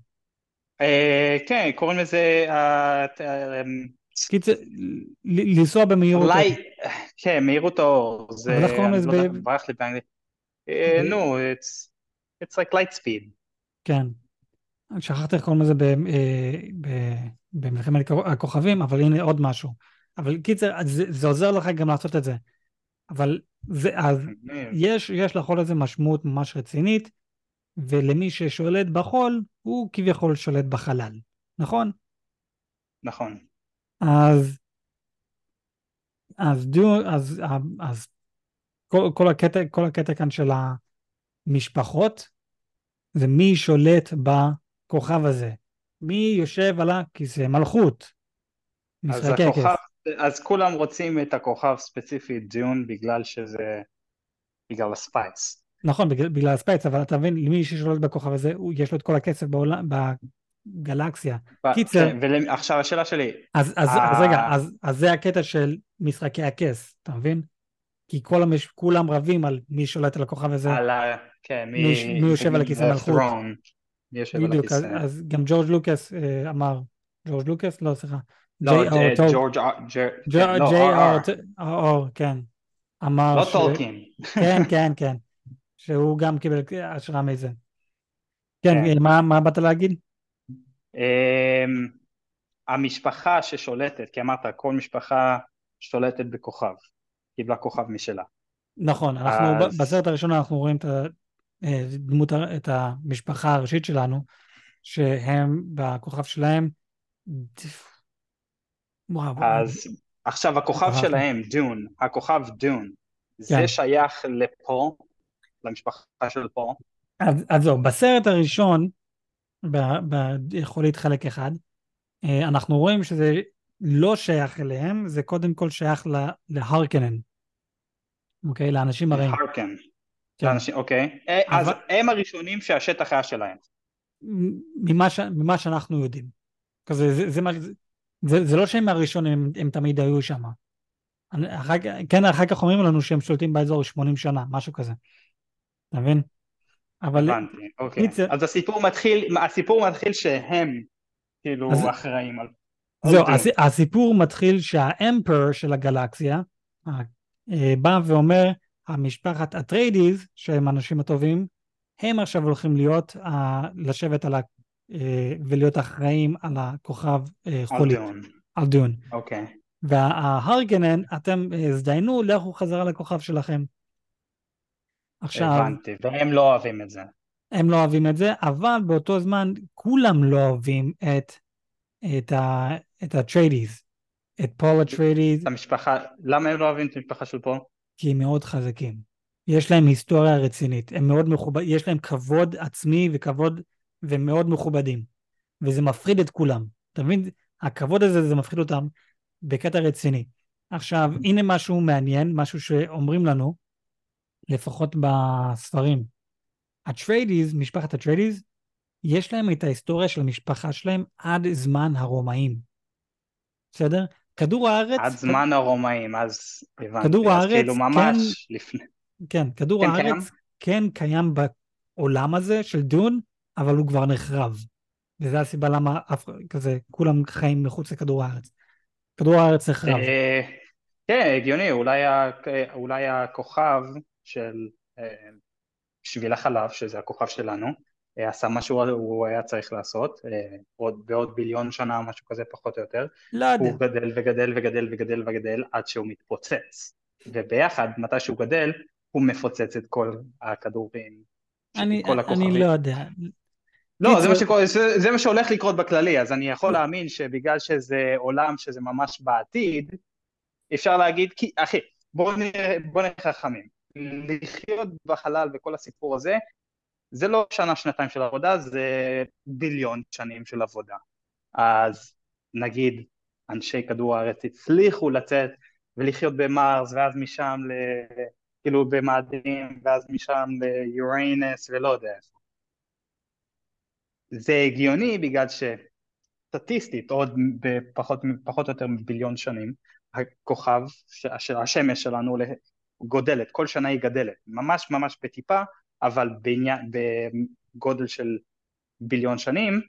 אה, כן, קוראים לזה... אה, אה, אמ, קיצר, לנסוע במהירות. אולי, כן, מהירות האור, זה... איך קוראים לזה לא ברח לי באנגלית. אה, נו, it's like light speed. כן. שכחתי איך קוראים לזה ב- אה, ב- במלחמת הכוכבים, אבל הנה עוד משהו. אבל קיצר, זה, זה עוזר לך גם לעשות את זה. אבל זה, אז. יש, יש לחול הזה משמעות ממש רצינית, ולמי ששולט בחול, הוא כביכול שולט בחלל, נכון? נכון. אז, אז, דו, אז, אז כל, כל, הקטע, כל הקטע כאן של המשפחות, זה מי שולט בכוכב הזה. מי יושב על הכיסא מלכות. משחקי הכס. אז כולם רוצים את הכוכב ספציפי דיון בגלל שזה, בגלל הספייס. נכון, בגלל, בגלל הספייס, אבל אתה מבין, למי ששולט בכוכב הזה, יש לו את כל הכסף בעולם, בגלקסיה. קיצר. כן, ועכשיו השאלה שלי, אז, אז, אה. אז רגע, אז, אז זה הקטע של משחקי הכס, אתה מבין? כי כל המש... כולם רבים על מי שולט על הכוכב הזה. על ה... כן, מי מי יושב על הכיסא מלכות. יושב על בדיוק, אז. אז גם ג'ורג' לוקאס אה, אמר, ג'ורג' לוקאס? לא, סליחה. לא, טול- ג'ורג' ג'- ג'יי כן, לא, כן. אמר לא ש... טולקין. כן, כן, כן. שהוא גם קיבל השראה מזה. כן, כן. אה, מה, מה באת להגיד? אמ, המשפחה ששולטת, כי אמרת כל משפחה שולטת בכוכב, קיבלה כוכב משלה. נכון, אנחנו אז- בסרט הראשון אנחנו רואים את הדמות, את המשפחה הראשית שלנו, שהם בכוכב שלהם, וואו, אז עכשיו הכוכב. שלהם, דון, הכוכב דון, כן. זה שייך לפה, למשפחה של פה, אז, זהו, בסרט הראשון, בחולית חלק אחד, אה, אנחנו רואים שזה לא שייך אליהם, זה קודם כל שייך לה- להרקנן, אוקיי? לאנשים הרעים. הרקן, כן. לאנשים, אוקיי, אה, אז אבל- הם הראשונים שהשטח היה שלהם. ממה, ש... ממה שאנחנו יודעים. כזה, זה, זה, זה, זה, לא שהם הראשונים, הם, הם תמיד היו שם. אחר, כן, אחר כך אומרים לנו שהם שולטים באזור 80 שנה, משהו כזה. אתה מבין? אבל הבנתי, אוקיי. קיצר- אז הסיפור מתחיל, הסיפור מתחיל שהם כאילו אז- אחראים על... זהו. הס, הסיפור מתחיל שה emperor של הגלקסיה אה, בא ואומר, המשפחת אטריידיז, שהם האנשים הטובים, הם עכשיו הולכים להיות, אה, לשבת על ה... אה, ולהיות אחראים על הכוכב אה, על חולית, Dune. אוקיי. וההרגנן, אתם אה, הזדיינו, לכו חזרה לכוכב שלכם. עכשיו, הבנתי, והם לא אוהבים את זה. הם לא אוהבים את זה, אבל באותו זמן כולם לא אוהבים את, את, ה, את הטריידיז, את פול הטריידיז, את המשפחה, למה הם לא אוהבים את המשפחה של פול? כי הם מאוד חזקים. יש להם היסטוריה רצינית, הם מאוד מכובד, יש להם כבוד עצמי וכבוד, והם מאוד מכובדים. וזה מפחיד את כולם. אתה מבין? הכבוד הזה, זה מפחיד אותם בקטע רציני. עכשיו, הנה משהו מעניין, משהו שאומרים לנו, לפחות בספרים. הטריידיז, משפחת הטריידיז, יש להם את ההיסטוריה של המשפחה שלהם עד זמן הרומאים. בסדר? כדור הארץ... עד זמן הרומאים, אז הבנתי. כדור הארץ, כאילו ממש כן. לפני. כן, כדור כן, הארץ קיים? כן קיים בעולם הזה של דון, אבל הוא כבר נחרב. וזו הסיבה למה אף, כזה, כולם חיים מחוץ לכדור הארץ. כדור הארץ נחרב. אה, כן, הגיוני, אולי, ה, אולי הכוכב של אה, שביל החלב, שזה הכוכב שלנו, עשה מה שהוא היה צריך לעשות, אה, עוד בעוד ביליון שנה, משהו כזה פחות או יותר, לא יודע. הוא גדל וגדל וגדל וגדל וגדל עד שהוא מתפוצץ, וביחד, מתי שהוא גדל, הוא מפוצץ את כל הכדורים, אני, כל הכוכבים. אני לא יודע. לא, זה מה, קיצר- שקורה, זה, זה מה שהולך לקרות בכללי, אז אני יכול להאמין שבגלל שזה עולם שזה ממש בעתיד, אפשר להגיד, כי אחי, בוא נהיה, בוא נהיה חכמים, לחיות בחלל וכל הסיפור הזה, זה לא שנה, שנתיים של עבודה, זה ביליון שנים של עבודה. אז נגיד, אנשי כדור הארץ הצליחו לצאת ולחיות במארס, ואז משם ל... כאילו במאדים, ואז משם ליוריינס ולא יודע איפה. זה הגיוני בגלל שסטטיסטית עוד בפחות פחות או יותר מביליון שנים הכוכב, השמש שלנו גודלת, כל שנה היא גדלת, ממש ממש בטיפה, אבל בעניין, בגודל של ביליון שנים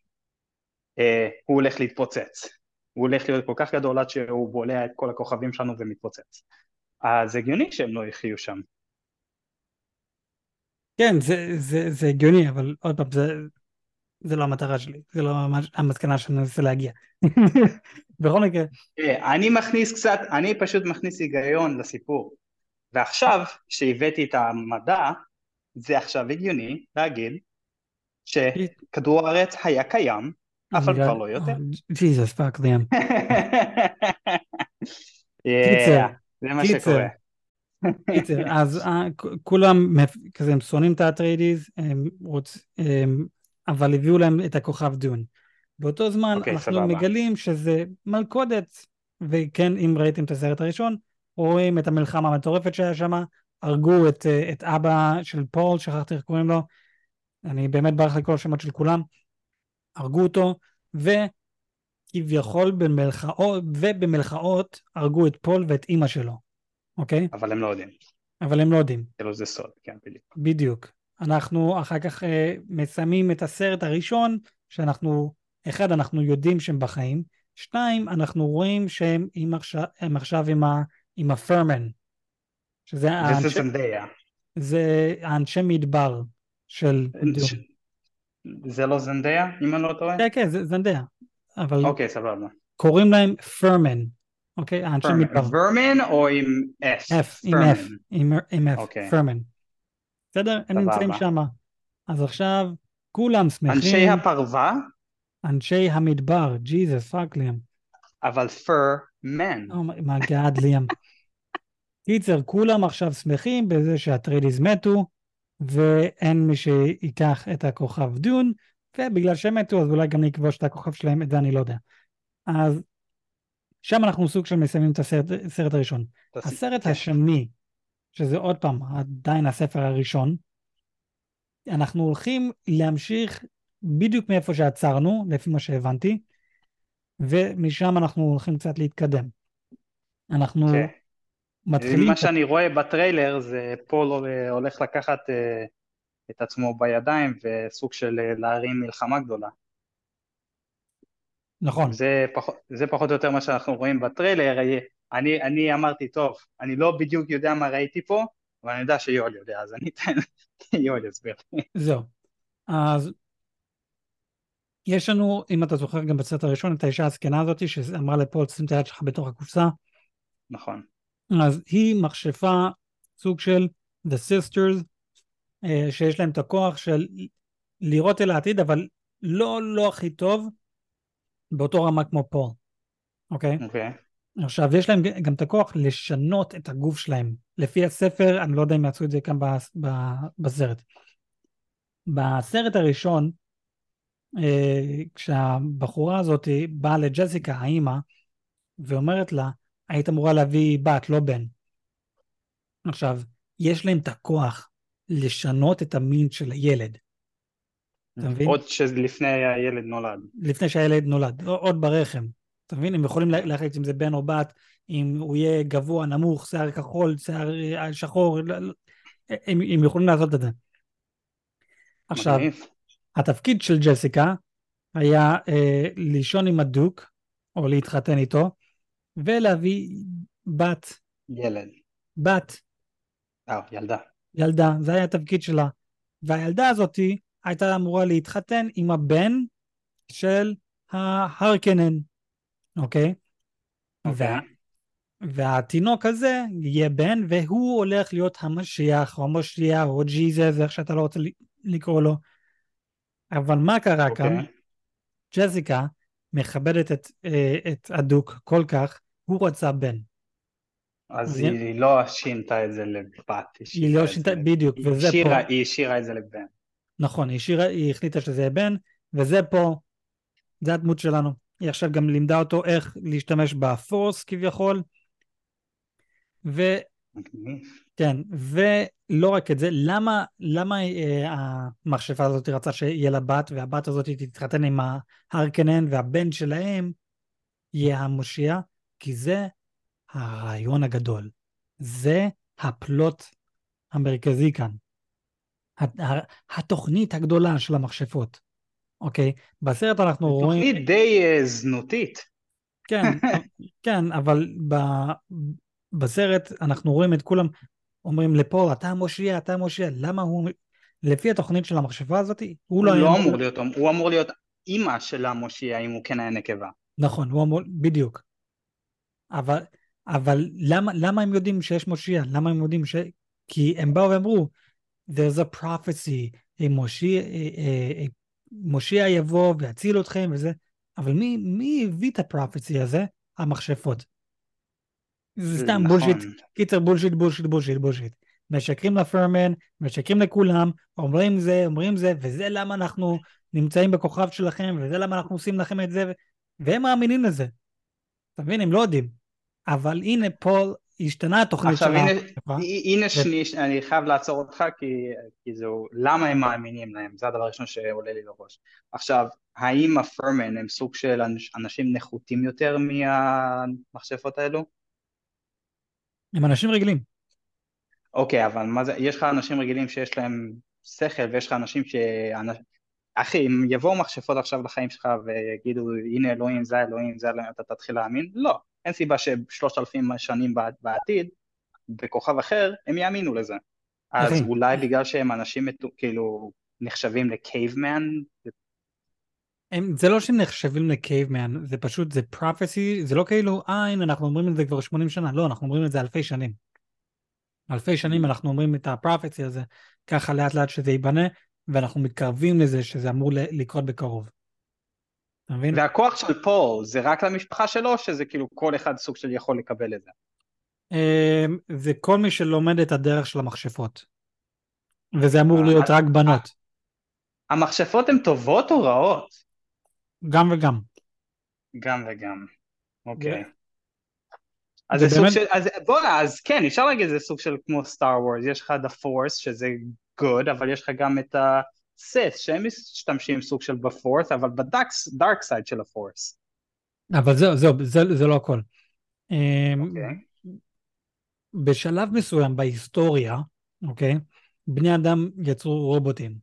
אה, הוא הולך להתפוצץ, הוא הולך להיות כל כך גדול עד שהוא בולע את כל הכוכבים שלנו ומתפוצץ. אז הגיוני שהם לא יחיו שם. כן, זה, זה, זה הגיוני, אבל עוד פעם, זה, זה לא המטרה שלי, זה לא המסקנה שאני מנסה להגיע. בכל מקרה, אני מכניס קצת, אני פשוט מכניס היגיון לסיפור. ועכשיו, שהבאתי את המדע, זה עכשיו הגיוני להגיד שכדור הארץ היה קיים, אבל כבר לא יותר. Jesus fuck ליאם. זה מה. שקורה. קיצר, אז אה, כולם כזה, הם שונאים את האטריידיז, אבל הביאו להם את הכוכב Dune. באותו זמן אוקיי, אנחנו. מגלים שזה מלכודת, וכן, אם ראיתם את הסרט הראשון, רואים את המלחמה המטורפת שהיה שם, הרגו את, אה, את אבא של פול, שכחתי איך קוראים לו, אני באמת ברח לי כל השמות של כולם, הרגו אותו, וכביכול במרכאות, ובמרכאות הרגו את פול ואת אימא שלו, אוקיי? אבל הם לא יודעים, אבל הם לא יודעים. כאילו זה סוד, כן, בדיוק. בדיוק. אנחנו אחר כך אה, מסיימים את הסרט הראשון, שאנחנו, אחד, אנחנו יודעים שהם בחיים, שתיים, אנחנו רואים שהם עם עכשיו, עכשיו עם, ה, עם הפרמן, שזה האנשי. זה האנשי מדבר של דום. ש- זה לא זנדיה, אם אני לא טועה? כן, כן, זה זנדיה, אבל אוקיי, סבבה. קוראים להם פרמן, אוקיי? האנשי מדבר. ורמן או עם F? F, עם פרמן. F, עם, F, אוקיי. פרמן. בסדר? הם. נמצאים שם. אז עכשיו כולם שמחים. אנשי הפרווה, אנשי המדבר, Jesus, fuck ליאם. אבל פרמן. Oh my god ליאם. קיצר, כולם עכשיו שמחים בזה שהטריידיז מתו, ואין מי שיקח את הכוכב Dune, ובגלל שהם מתו אז אולי גם נכבוש את הכוכב שלהם, את זה אני לא יודע. אז שם אנחנו סוג של מסיימים את הסרט, הסרט הראשון. הסרט כן. השני, שזה עוד פעם עדיין הספר הראשון, אנחנו הולכים להמשיך בדיוק מאיפה שעצרנו, לפי מה שהבנתי, ומשם אנחנו הולכים קצת להתקדם. אנחנו כן. מתחילים... מה שאני רואה בטריילר זה פול הולך לקחת אה, את עצמו בידיים וסוג של אה, להרים מלחמה גדולה. נכון, זה פחות, זה פחות או יותר מה שאנחנו רואים בטריילר. אני, אני אמרתי, טוב, אני לא בדיוק יודע מה ראיתי פה, אבל אני יודע שיואל יודע, אז אני אתן, יואל יסביר לי. זהו. אז יש לנו, אם אתה זוכר גם בסרט הראשון, את האישה הזקנה הזאת שאמרה לפול, שים את היד שלך בתוך הקופסה, נכון. אז היא מכשפה סוג של The Sisters, אה, שיש להם את הכוח של לראות אל העתיד, אבל לא לא הכי טוב, באותו רמה כמו פול, אוקיי? אוקיי. עכשיו, יש להם גם את הכוח לשנות את הגוף שלהם. לפי הספר, אני לא יודע אם יעשו את זה כאן בסרט. בסרט הראשון, אה, כשהבחורה הזאת באה לג'סיקה, האימא, ואומרת לה, היית אמורה להביא בת, לא בן. עכשיו, יש להם את הכוח לשנות את המין של הילד. אתה מבין? עוד שלפני הילד נולד. לפני שהילד נולד, עוד ברחם. אתה מבין? הם יכולים להחליט אם זה בן או בת, אם הוא יהיה גבוה, נמוך, שיער כחול, שיער אה, שחור, לא, לא, הם, הם יכולים לעשות את זה. עכשיו, התפקיד של ג'סיקה היה אה, לישון עם הדוק, או להתחתן איתו, ולהביא בת. ילד. בת. אה, ילדה. ילדה, זה היה התפקיד שלה. והילדה הזאתי הייתה אמורה להתחתן עם הבן של ההרקנן, אוקיי? אוקיי. וה, והתינוק הזה יהיה בן, והוא הולך להיות המשיח, או המושיע, או ג'יזס, איך שאתה לא רוצה לקרוא לו. אבל מה קרה אוקיי. כאן? ג'סיקה מכבדת את, אה, את הדוק כל כך, הוא רצה בן. אז היא, היא לא שינתה את זה לבת, היא, היא לא שינתה, בדיוק, וזה שירה, פה. היא השאירה את זה לבן. נכון, היא, שירה, היא החליטה שזה יהיה בן, וזה פה, זה הדמות שלנו. היא עכשיו גם לימדה אותו איך להשתמש בפורס כביכול. ו... כן, ולא רק את זה, למה, למה אה, המכשפה הזאת רצה שיהיה לה בת, והבת הזאת תתחתן עם ההרקנן, והבן שלהם יהיה המושיע? כי זה הרעיון הגדול. זה הפלוט המרכזי כאן. התוכנית הגדולה של המכשפות. אוקיי? בסרט אנחנו רואים... תוכנית די uh, זנותית. כן, כן, אבל ב... בסרט אנחנו רואים את כולם אומרים לפול, אתה מושיע, אתה מושיע, למה הוא... לפי התוכנית של המכשפה הזאת, הוא, הוא לא, לא אמור להיות, הוא אמור להיות אימא של המושיע אם הוא כן היה נקבה. נכון, הוא אמור, בדיוק. אבל, אבל למה, למה הם יודעים שיש מושיע? למה הם יודעים ש... כי הם באו ואמרו, there's a prophecy, מושיע, מושיע יבוא ויציל אתכם וזה, אבל מי, מי הביא את הפרופסי הזה? המכשפות. זה סתם נכון. bullshit, קיצר bullshit, bullshit, bullshit, bullshit. משקרים לפרמן, משקרים לכולם, אומרים זה, אומרים זה, וזה למה אנחנו נמצאים בכוכב שלכם, וזה למה אנחנו עושים לכם את זה, והם מאמינים לזה. אתה מבין? הם לא יודעים. אבל הנה פול השתנה התוכנית עכשיו, הנה, הנה שני, אני חייב לעצור אותך כי, כי זהו, למה הם מאמינים להם? זה הדבר הראשון שעולה לי לראש. עכשיו, האם הפרמן הם סוג של אנשים נחותים יותר מהמכשפות האלו? הם אנשים רגילים. אוקיי, אבל מה זה, יש לך אנשים רגילים שיש להם שכל ויש לך אנשים ש... אחי, אם יבואו מכשפות עכשיו לחיים שלך ויגידו הנה אלוהים זה אלוהים זה אלוהים אתה תתחיל להאמין? לא, אין סיבה ששלושת אלפים שנים בעתיד, בכוכב אחר, הם יאמינו לזה. אז אולי בגלל שהם אנשים כאילו נחשבים לקייבמן? הם, זה לא שהם נחשבים לקייבמן, זה פשוט, זה prophecy, זה לא כאילו, אה הנה אנחנו אומרים את זה כבר 80 שנה, לא, אנחנו אומרים את זה אלפי שנים. אלפי שנים אנחנו אומרים את הפרופסי הזה, ככה לאט לאט שזה ייבנה, ואנחנו מתקרבים לזה שזה אמור לקרות בקרוב. אתה מבין? והכוח של פול זה רק למשפחה שלו, שזה כאילו כל אחד סוג של יכול לקבל את זה? אמ, זה כל מי שלומד את הדרך של המכשפות. וזה אמור להיות רק בנות. המכשפות הן טובות או רעות? גם וגם. גם וגם, אוקיי. אז זה סוג של, אז בוא'נה, אז כן, אפשר להגיד זה סוג של כמו Star Wars, יש לך The Force שזה good, אבל יש לך גם את ה... סית שהם משתמשים סוג של ב force אבל ב dark side של ה force. אבל זהו זהו זה, זה לא הכל. Okay. אמ, אוקיי. בשלב מסוים בהיסטוריה אוקיי בני אדם יצרו רובוטים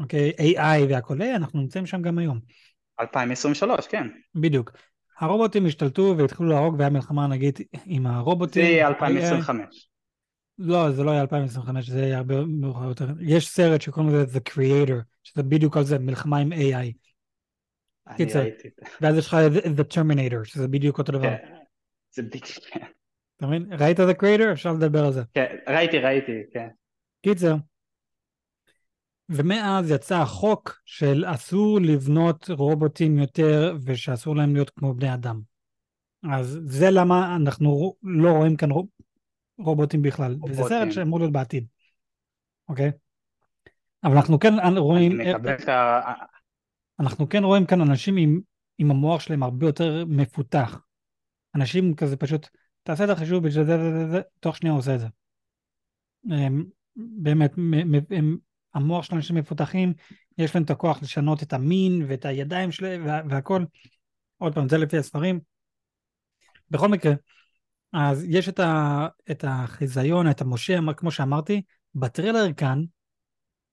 אוקיי AI והכל אה, אנחנו נמצאים שם גם היום. 2023 כן. בדיוק. הרובוטים השתלטו והתחילו להרוג והיה מלחמה נגיד עם הרובוטים. זה יהיה 2025. לא, זה לא היה 2025, זה היה הרבה מאוחר יותר. יש סרט שקוראים לזה The Creator, שזה בדיוק על זה, מלחמה עם AI. קיצר, ואז יש לך The Terminator, שזה בדיוק אותו דבר. כן, זה בדיוק, כן. אתה מבין? ראית The Creator? אפשר לדבר על זה. כן, ראיתי, ראיתי, כן. קיצר, ומאז יצא החוק של אסור לבנות רובוטים יותר ושאסור להם להיות כמו בני אדם. אז זה למה אנחנו לא רואים כאן רובוטים בכלל. וזה רובוטים. סרט שאמור להיות בעתיד, אוקיי? אבל אנחנו כן רואים, אני מקבל את ה... אנחנו כן רואים כאן אנשים עם, עם המוח שלהם הרבה יותר מפותח. אנשים כזה פשוט, תעשה את החישוב בשביל זה וזה וזה, תוך שנייה הוא עושה את זה. הם, באמת, מ- הם, המוח של אנשים מפותחים, יש להם את הכוח לשנות את המין ואת הידיים שלהם וה, והכל. עוד פעם, זה לפי הספרים. בכל מקרה, אז יש את, ה, את החיזיון, את המשה, כמו שאמרתי, בטרילר כאן,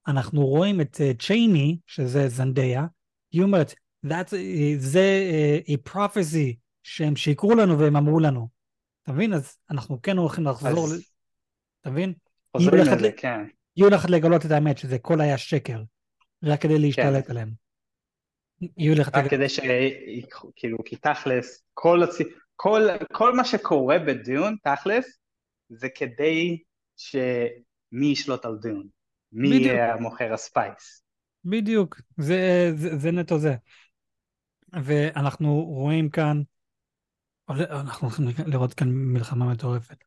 אנחנו רואים את אה, צ'ייני, שזה זנדיה, היא אומרת, That's, זה אה, a prophecy שהם שיקרו לנו והם אמרו לנו. אתה מבין? אז אנחנו כן הולכים לחזור, אז אתה מבין? היא הולכת לזה, כן. היא הולכת לגלות את האמת, שזה הכל היה שקר, רק כדי להשתלט כן. עליהם. רק כדי ש... כאילו, כי תכלס, כל, הצ... כל, כל מה שקורה בדיון, תכלס, זה כדי שמי ישלוט על דיון. מי בדיוק. יהיה המוכר הספייס. בדיוק, זה, זה, זה נטו זה. ואנחנו רואים כאן, אנחנו הולכים לראות כאן מלחמה מטורפת.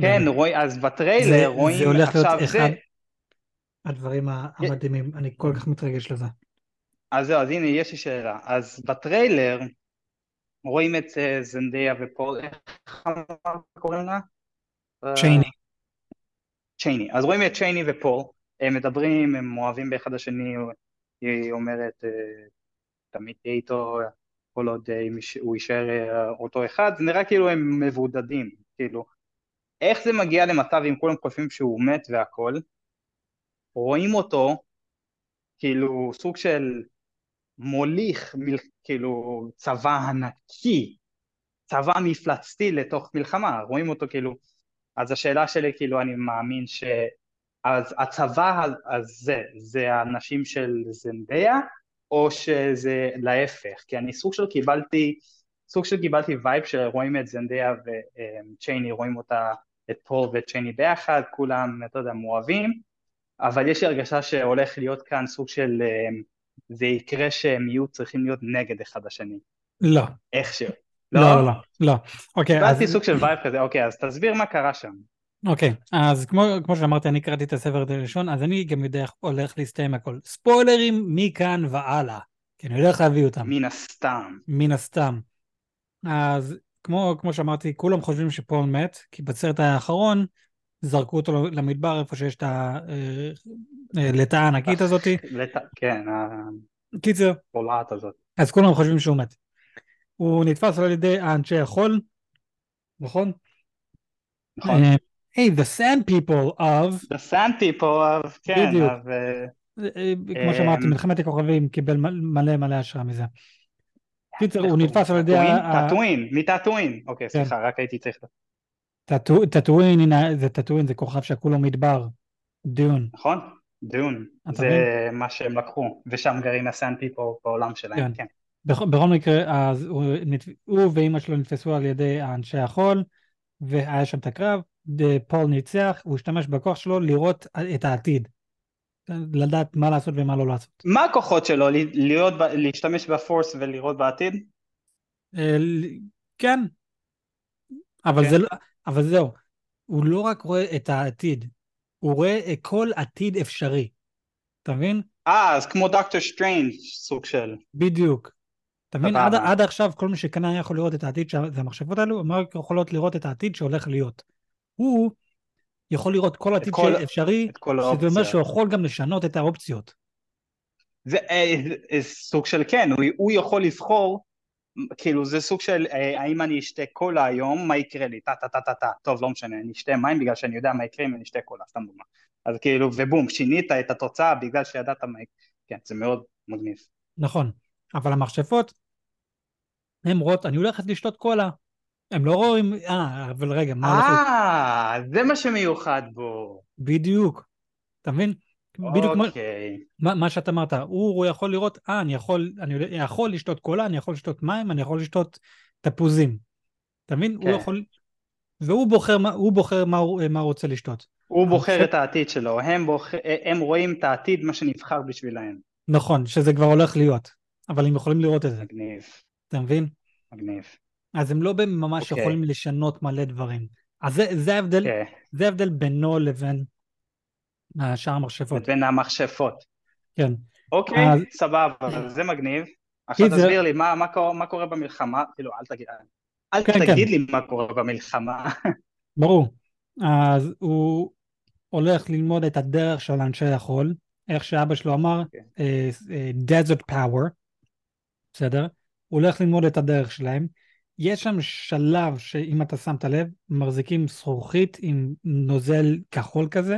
כן, באמת. רואים, אז זה, בטריילר רואים זה הולך להיות עכשיו אחד זה, הדברים המדהימים, אני כל כך מתרגש לזה. אז זהו, אז הנה, יש לי שאלה. אז בטריילר רואים את אה, זנדיה ופול, איך קוראים לה? אה, צ'ייני. צ'ייני. אז רואים את צ'ייני ופול, הם מדברים, הם אוהבים באחד השני, היא אומרת, אה, תמיד תהיה איתו כל עוד הוא יישאר אותו אחד, זה נראה כאילו הם מבודדים, כאילו. איך זה מגיע למצב אם כולם חושבים שהוא מת והכל, רואים אותו כאילו סוג של מוליך מל, כאילו צבא ענקי, צבא מפלצתי לתוך מלחמה, רואים אותו כאילו, אז השאלה שלי כאילו אני מאמין ש... אז הצבא הזה זה האנשים של זנדאיה או שזה להפך? כי אני סוג של קיבלתי, סוג של קיבלתי vibe שרואים את זנדאיה וצ'ייני, רואים אותה, את פול וצ'ייני ביחד, כולם, אתה יודע, מאוהבים, אבל יש לי הרגשה שהולך להיות כאן סוג של, אה, זה יקרה שהם יהיו צריכים להיות נגד אחד השני, לא, איכשהו. לא, לא, לא, לא. אוקיי, אז, קיבלתי סוג של vibe כזה, אוקיי, אז תסביר מה קרה שם. אוקיי, אז כמו, כמו שאמרתי, אני קראתי את הספר הראשון, אז אני גם יודע איך הולך להסתיים הכל. ספוילרים מכאן והלאה, כי אני הולך להביא אותם, מן הסתם. מן הסתם. אז כמו, כמו שאמרתי, כולם חושבים שפול מת, כי בסרט האחרון זרקו אותו למדבר איפה שיש את הלטה הענקית הזאתי. לת- כן, קיצר, הבולעת הזאת. אז כולם חושבים שהוא מת. הוא נתפס על ידי האנשי החול, נכון? נכון. אה, Hey, the sand people of, The Sand People, of- כן, בדיוק. אז, אה, אה, כמו שאמרתי, אמ, מלחמת הכוכבים קיבל מלא מלא השראה מזה. קיצר, הוא נתפס על? ידי טאטואין? טאטואין, מטאטואין. אוקיי, כן. סליחה, רק הייתי צריך... הנה, זה טאטואין, זה כוכב שכולו מדבר, Dune. נכון? אתה זה מה שהם לקחו, ושם גרים ה Sand People בעולם שלהם, כן. כן. בכ- בכל מקרה, אז הוא, ואימא שלו נתפסו על ידי האנשי החול, והיה שם את הקרב, פול ניצח, הוא השתמש בכוח שלו לראות את העתיד. לדעת מה לעשות ומה לא לעשות. מה הכוחות שלו? להיות, להשתמש ב force ולראות בעתיד? אה, ל- כן, אבל, כן. זה, לא- אבל זהו, הוא לא רק רואה את העתיד, הוא רואה כל עתיד אפשרי. אתה מבין? אה, אז כמו דוקטור סטריינג' סוג של... בדיוק. אתה מבין? עד. עד עכשיו כל מי היה יכול לראות את העתיד, שה- זה המכשפות האלו, הם רק יכולות לראות את העתיד שהולך להיות. הוא יכול לראות כל עתיד כל- אפשרי, את כל שזה אומר האופציות. שהוא יכול גם לשנות את האופציות. זה אה, אה, סוג של כן, הוא, הוא יכול לבחור, כאילו זה סוג של אה, האם אני אשתה קולה היום, מה יקרה לי, טה טה טה טה טה, טוב לא משנה, אני אשתה מים בגלל שאני יודע מה יקרה אם אני אשתה קולה, סתם דוגמה. אז כאילו, ובום, שינית את התוצאה בגלל שידעת מה יקרה, כן, זה מאוד מגניב. נכון. אבל המכשפות, הן רואות, אני הולכת לשתות קולה. הם לא רואים, אה, אבל רגע, מה הולך... ל- אה, זה מה שמיוחד בו. בדיוק. אתה מבין? בדיוק. אוקיי. מה, מה שאת אמרת, הוא, הוא יכול לראות, אה, אני יכול, אני יכול לשתות קולה, אני יכול לשתות מים, אני יכול לשתות תפוזים. אתה מבין? כן. הוא יכול... והוא בוחר, הוא בוחר מה הוא מה הוא רוצה לשתות. הוא בוחר את העתיד שלו, הם, בוח... הם רואים את העתיד, מה שנבחר בשבילהם. נכון, שזה כבר הולך להיות. אבל הם יכולים לראות את זה, מגניב, אתה מבין? מגניב. אז הם לא ממש אוקיי. יכולים לשנות מלא דברים. אז זה, זה ההבדל, כן. זה ההבדל בינו לבין שאר המכשפות. בין המכשפות. כן. אוקיי, אז- סבבה, זה מגניב. עכשיו כי זה- תסביר לי מה, מה, קורה, מה קורה במלחמה, כאילו אל תגיד, אל כן, תגיד כן. לי מה קורה במלחמה. ברור. אז הוא הולך ללמוד את הדרך של אנשי החול, איך שאבא שלו אמר, אוקיי. אה, אה, desert power, בסדר? הוא הולך ללמוד את הדרך שלהם. יש שם שלב שאם אתה שמת לב, מחזיקים זכוכית עם נוזל כחול כזה.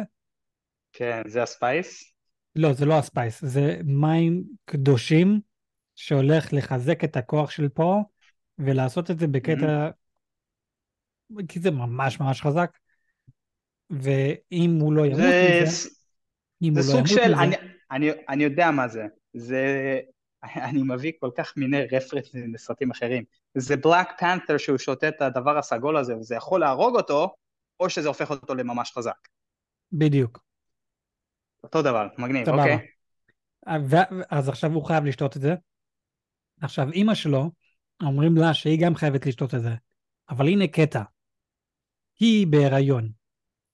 כן, זה הספייס? לא, זה לא הספייס, זה מים קדושים שהולך לחזק את הכוח של פה ולעשות את זה בקטע, כי זה ממש ממש חזק. ואם הוא לא ימות זה, מזה, אם זה הוא לא סוג ימות של, מזה, אני, אני, אני יודע מה זה, זה, אני מביא כל כך מיני רפרנסים לסרטים אחרים, זה בלק פנת'ר שהוא שותה את הדבר הסגול הזה וזה יכול להרוג אותו, או שזה הופך אותו לממש חזק. בדיוק. אותו דבר, מגניב, סבבה. אוקיי. ו- אז עכשיו הוא חייב לשתות את זה. עכשיו אימא שלו, אומרים לה שהיא גם חייבת לשתות את זה. אבל הנה קטע. היא בהיריון,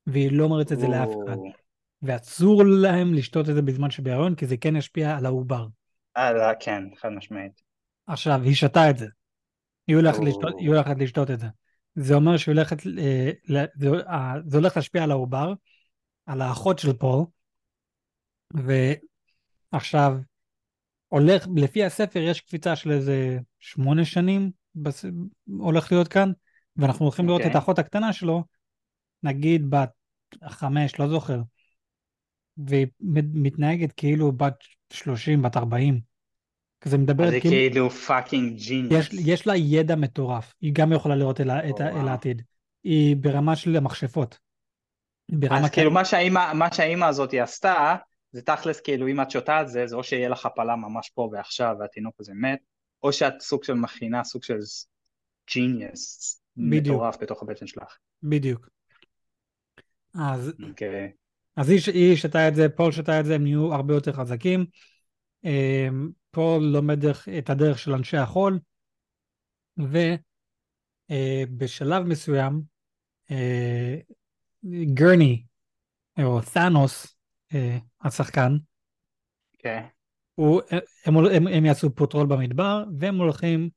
והיא לא אומרת את זה לאף אחד. או, ואסור להם לשתות את זה בזמן שבהיריון, כי זה כן ישפיע על העובר. אה, לא, כן, חד משמעית. עכשיו, היא שתה את זה. היא הולכת, או. לשתות, היא הולכת לשתות את זה. זה אומר שהיא הולכת, אה, זה, אה, זה הולך להשפיע על העובר, על האחות של פול, ועכשיו, הולך, לפי הספר יש קפיצה של איזה שמונה שנים, בס... הולך להיות כאן, ואנחנו הולכים לראות אוקיי. את האחות הקטנה שלו, נגיד בת חמש, לא זוכר, והיא מת- מתנהגת כאילו בת 30, בת 40. כזה מדברת היא כאילו, כאילו fucking genius. יש, יש לה ידע מטורף, היא גם יכולה לראות אל, ה- את, וואו. אל העתיד. היא ברמה של המכשפות. היא אז כאילו כאלה- מה שהאימא, מה שהאימא הזאת עשתה, זה תכלס כאילו אם את שותה את זה, זה או שיהיה לך הפלה ממש פה ועכשיו והתינוק הזה מת, או שאת סוג של מכינה, סוג של genius. מטורף בתוך הבטן שלך. בדיוק. אז אוקיי. אז היא, היא שתה את זה, פול שתה את זה, הם נהיו הרבה יותר חזקים. אמ, פול לומד את הדרך של אנשי החול, ובשלב מסוים, אה, גרני, או תאנוס, אה, השחקן, אוקיי. הוא, הם, הם, הם יעשו פוטרול במדבר, והם הולכים,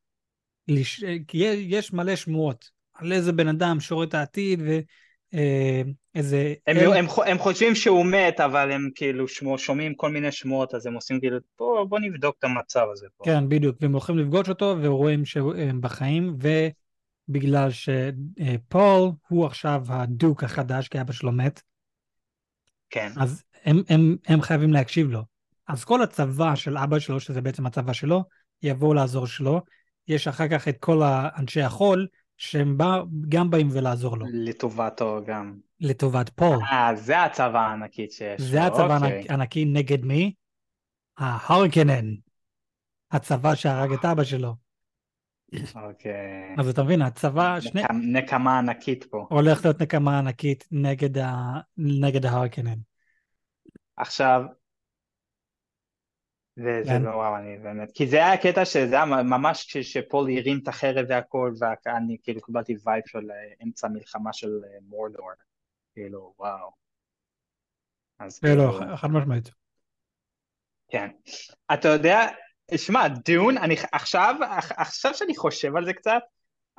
לש... כי יש- מלא שמועות על איזה בן אדם שרואה את העתיד, ואיזה... הם, הם, הם חושבים שהוא מת, אבל הם כאילו שמו, שומעים כל מיני שמועות, אז הם עושים כאילו, בוא, בוא נבדוק את המצב הזה פה. כן, בדיוק, והם הולכים לפגוש אותו ורואים שהם בחיים, ובגלל שפול הוא עכשיו הדוק החדש, כי אבא שלו מת, כן. אז הם, הם, הם חייבים להקשיב לו. אז כל הצבא של אבא שלו, שזה בעצם הצבא שלו, יבואו לעזור שלו. יש אחר כך את כל האנשי החול, שהם בא, גם באים ולעזור לו, לטובתו גם. לטובת פול. אה, זה הצבא הענקית שיש. זה הצבא אוקיי. הענק- הענקי נגד מי? ההרקנן. הצבא שהרג את אבא שלו. אוקיי. אז אתה מבין, הצבא, שני, נקמה- נקמה ענקית פה. הולך להיות נקמה ענקית נגד, ה... נגד ההרקנן. עכשיו, זה, זה כן. וואו, אני באמת, כי זה היה הקטע שזה היה ממש כשפול הרים את החרב והכל, ואני כאילו קיבלתי vibe של אה, אמצע מלחמה של אה, מורדור, כאילו וואו. אז זה לא, כאילו, חד משמעית. כן. אתה יודע, שמע, Dune, אני עכשיו, עכשיו שאני חושב על זה קצת,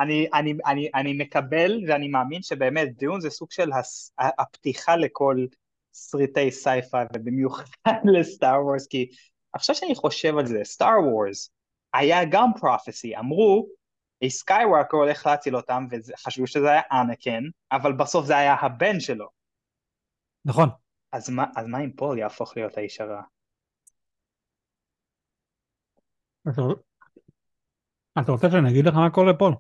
אני, אני, אני, אני מקבל ואני מאמין שבאמת Dune זה סוג של הס, הפתיחה לכל סרטי sci-fi ובמיוחד ל Star Wars, כי עכשיו שאני חושב על זה, Star Wars היה גם prophecy, אמרו, סקייווקר הולך להציל אותם וחשבו שזה היה אנקין, אבל בסוף זה היה הבן שלו. נכון. אז מה, אז מה אם פול יהפוך להיות האיש הרע? אתה רוצה שאני אגיד לך מה קורה פה?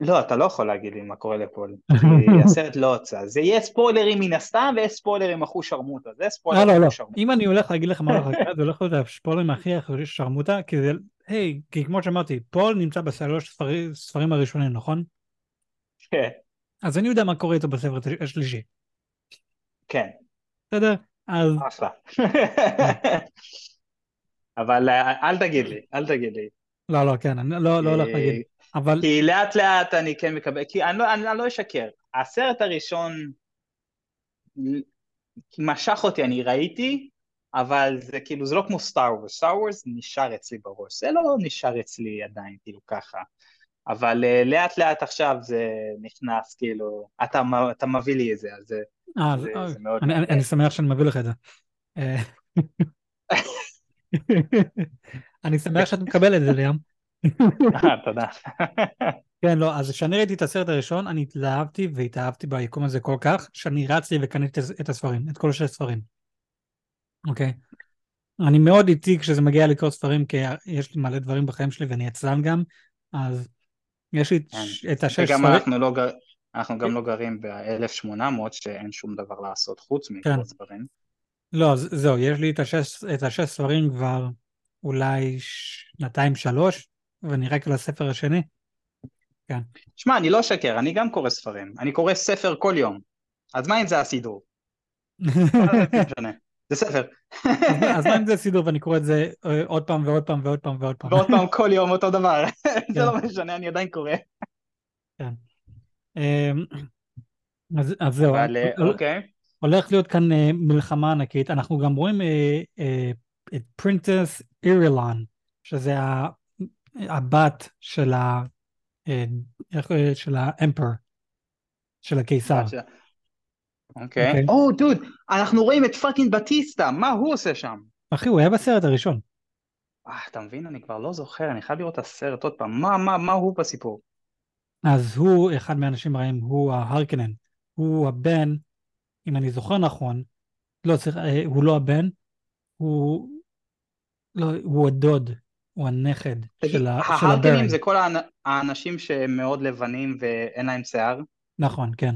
לא, אתה לא יכול להגיד לי מה קורה לפול, כי הסרט לא הוצא. זה יהיה ספוילרים מן הסתם, ויש ספוילרים אחוז שרמוטה, זה ספוילרים לא, לא. אחוז שרמוטה. אם אני הולך להגיד לך מה הולך לקרות, זה הולך להיות הספוילרים הכי הכי שרמוטה, כי זה, היי, כי כמו שאמרתי, פול נמצא בשלוש ספרים- הראשונים, נכון? כן, אז אני יודע מה קורה איתו בספר השלישי, כן, בסדר? אז אחלה. אבל אה, אל תגיד לי, אל תגיד לי. לא, לא, כן, אני לא לא הולך להגיד. אבל כי לאט לאט אני כן מקבל, כי אני לא, אני, אני לא אשקר, הסרט הראשון משך אותי, אני ראיתי, אבל זה כאילו, זה לא כמו סטאר וורס, סטאר וורס נשאר אצלי בראש, זה לא נשאר אצלי עדיין, כאילו ככה. אבל uh, לאט לאט עכשיו זה נכנס, כאילו, אתה, אתה מביא לי את זה, אז זה, אה, זה, אה, זה מאוד... אני, אני, אני שמח שאני מביא לך את זה. אה, אני שמח שאתה מקבל את זה, ליאם. אה, תודה. כן, לא, אז כשאני ראיתי את הסרט הראשון, אני התלהבתי והתאהבתי ביקום הזה כל כך, שאני רצתי וקניתי את הספרים, את כל השני ספרים. אוקיי? אני מאוד איטי כשזה מגיע לקרוא ספרים, כי יש לי מלא דברים בחיים שלי ואני עצלן גם, אז יש לי את כן. את השש וגם ספרים. אנחנו לא גר... אנחנו גם לא גרים ב-1800 שאין שום דבר לעשות חוץ כן. מקרוא ספרים. לא, זהו, יש לי את השש, את השש ספרים כבר אולי שנתיים שלוש, ואני רק על הספר השני. שמע, אני לא אשקר, אני גם קורא ספרים. אני קורא ספר כל יום. אז מה אם זה הסידור? זה? זה ספר. אז מה אם זה סידור ואני קורא את זה אה, עוד פעם ועוד פעם ועוד פעם ועוד פעם. ועוד פעם כל יום אותו דבר. זה כן. לא משנה, אני עדיין קורא. אמ, אז זהו, אה, אוקיי. הולך להיות כאן אה, מלחמה ענקית. אנחנו גם רואים את princess אירולן, שזה הבת של ה... אה, איך, אה, של ה emperor, של הקיסר. אוקיי. אוקיי. או, דוד, אנחנו רואים את fucking בטיסטה, מה הוא עושה שם? אחי, הוא היה בסרט הראשון. אה, אתה מבין? אני כבר לא זוכר, אני חייב לראות את הסרט עוד פעם. מה, מה, מה הוא בסיפור? אז הוא אחד מהאנשים הרעים, הוא ההרקנן. הוא הבן, אם אני זוכר נכון, לא צריך, אה, הוא לא הבן, הוא, לא, הוא הדוד, הוא הנכד של, ה, של ההרקנים הברן. זה כל האנ- האנשים שהם מאוד לבנים ואין להם שיער? נכון, כן.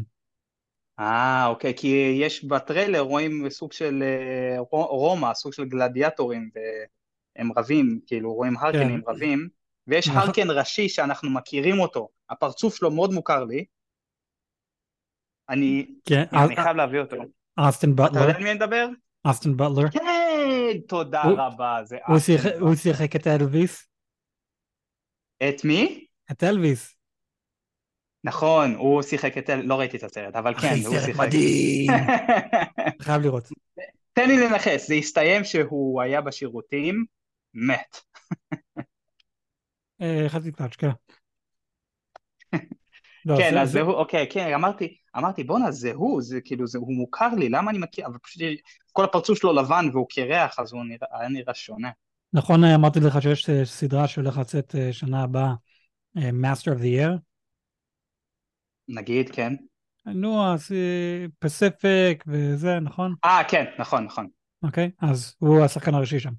אה, אוקיי, כי יש בטריילר, רואים סוג של אה, רו- רומא, סוג של גלדיאטורים, והם רבים, כאילו רואים הרקנים כן. רבים, ויש נכון. הרקן ראשי שאנחנו מכירים אותו, הפרצוף שלו מאוד מוכר לי, אני, כן, אני חייב להביא אותו. אסטן אתה יודע על מי אני מדבר? אסטן בטלר. כן, תודה הוא- רבה, זה הוא בטלר. הוא שיחק את אלוויס. את מי? את אלוויס. נכון, הוא שיחק את... לא ראיתי את הסרט, אבל כן, אחי, הוא סרט שיחק. מדהים. חייב לראות. תן לי לנחש, זה הסתיים שהוא היה בשירותים, מת. אה, חצי קלאץ', כן. לא, כן, זה- אז זה- הוא, אוקיי, כן, אמרתי, אמרתי, בואנה, זה הוא, זה כאילו, זה, הוא מוכר לי, למה אני מכיר, אבל פשוט כל הפרצוף שלו לבן והוא קרח, אז הוא נראה, היה נראה שונה. נכון, אה, אמרתי לך שיש אה, סדרה שהולך לצאת אה, שנה הבאה, אה, Master of the Year. נגיד, כן. נו, אז פסיפיק וזה, נכון? אה, כן, נכון, נכון. אוקיי, אז הוא השחקן הראשי שם.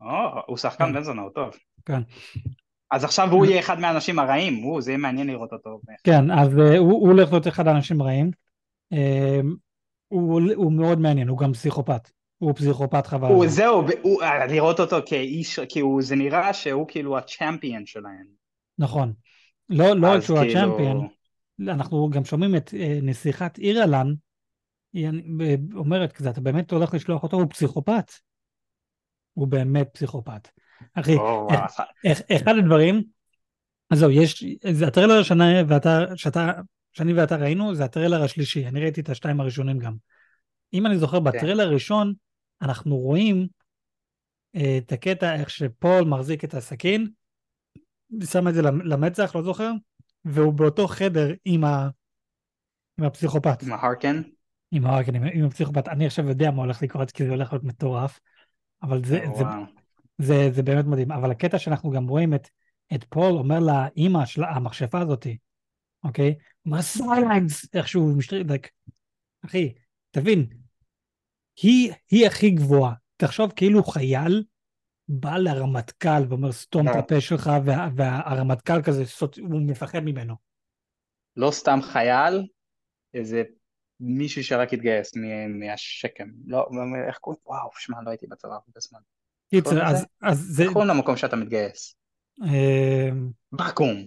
או, הוא שחקן כן. בן זונה, הוא טוב. כן. אז עכשיו הוא יהיה אחד מהאנשים הרעים, הוא, זה יהיה מעניין לראות אותו. כן, אז אה, הוא הולך להיות אחד האנשים הרעים. אה, הוא מאוד מעניין, הוא גם פסיכופת. הוא פסיכופת חבל. הוא. זהו, הוא, אה, לראות אותו כאיש, כי הוא, זה נראה שהוא כאילו הצ'מפיון שלהם. נכון. לא לא רק שהוא כאילו- הצ'מפיון, אנחנו גם שומעים את אה, נסיכת אירלן, היא אומרת כזה, אתה באמת הולך לשלוח אותו, הוא פסיכופת. הוא באמת פסיכופת. אחי, איך- וואו, איך- אחד הדברים, אז זהו, יש, זה הטריילר השנה ואתה, שאתה, שאני ואתה ראינו, זה הטריילר השלישי, אני ראיתי את השתיים הראשונים גם. אם אני זוכר, בטריילר הראשון, אנחנו רואים אה, את הקטע איך שפול מחזיק את הסכין, שם את זה למ- למצח, לא זוכר, והוא באותו חדר עם, ה, עם הפסיכופת, עם ההרקן. עם ההרקן, עם, עם הפסיכופת. אני עכשיו יודע מה הולך לקרות, כי זה הולך להיות מטורף, אבל זה, זה, וואו. זה, זה באמת מדהים, אבל הקטע שאנחנו גם רואים את, את פול אומר לאימא של המכשפה הזאתי, אוקיי? אומר סיילנס, איכשהו משתריד, like, אחי, תבין, היא, היא הכי גבוהה, תחשוב כאילו חייל בא לרמטכ"ל ואומר סתום את כן. הפה שלך, וה, והרמטכ"ל כזה, סוט- הוא מפחד ממנו. לא סתם חייל, איזה מישהו שרק התגייס מהשקם. לא, איך קוראים? וואו, שמע, לא הייתי בצבא הרבה זמן. קיצר, קוראים אז? אז זה, קוראים למקום שאתה מתגייס? אה, בקו"ם.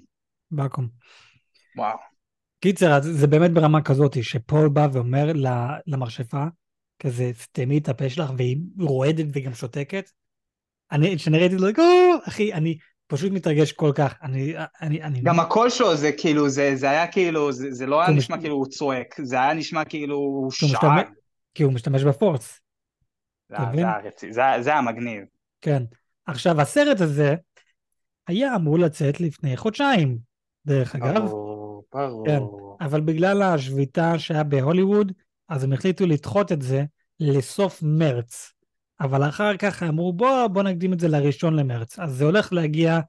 בקו"ם. וואו. קיצר, אז זה באמת ברמה כזאת, שפול בא ואומר ל- למכשפה, כזה, סתמי את הפה שלך, והיא רועדת וגם שותקת. אני, כשאני ראיתי את זה, או, אחי, אני, פשוט מתרגש כל כך. אני, אני, אני... גם הקול שלו זה כאילו, זה, זה היה כאילו, זה, זה לא היה הוא נשמע כאילו הוא צועק, זה היה נשמע כאילו הוא שאג. משתמש, כי הוא משתמש בפורס, אתה זה זה זה היה מגניב. כן. עכשיו, הסרט הזה היה אמור לצאת לפני חודשיים, דרך אגב. ברור, כן. ברור. אבל בגלל השביתה שהיה בהוליווד, אז הם החליטו לדחות את זה לסוף מרץ. אבל אחר כך אמרו, בוא, בוא נקדים את זה לראשון למרץ. אז זה הולך להגיע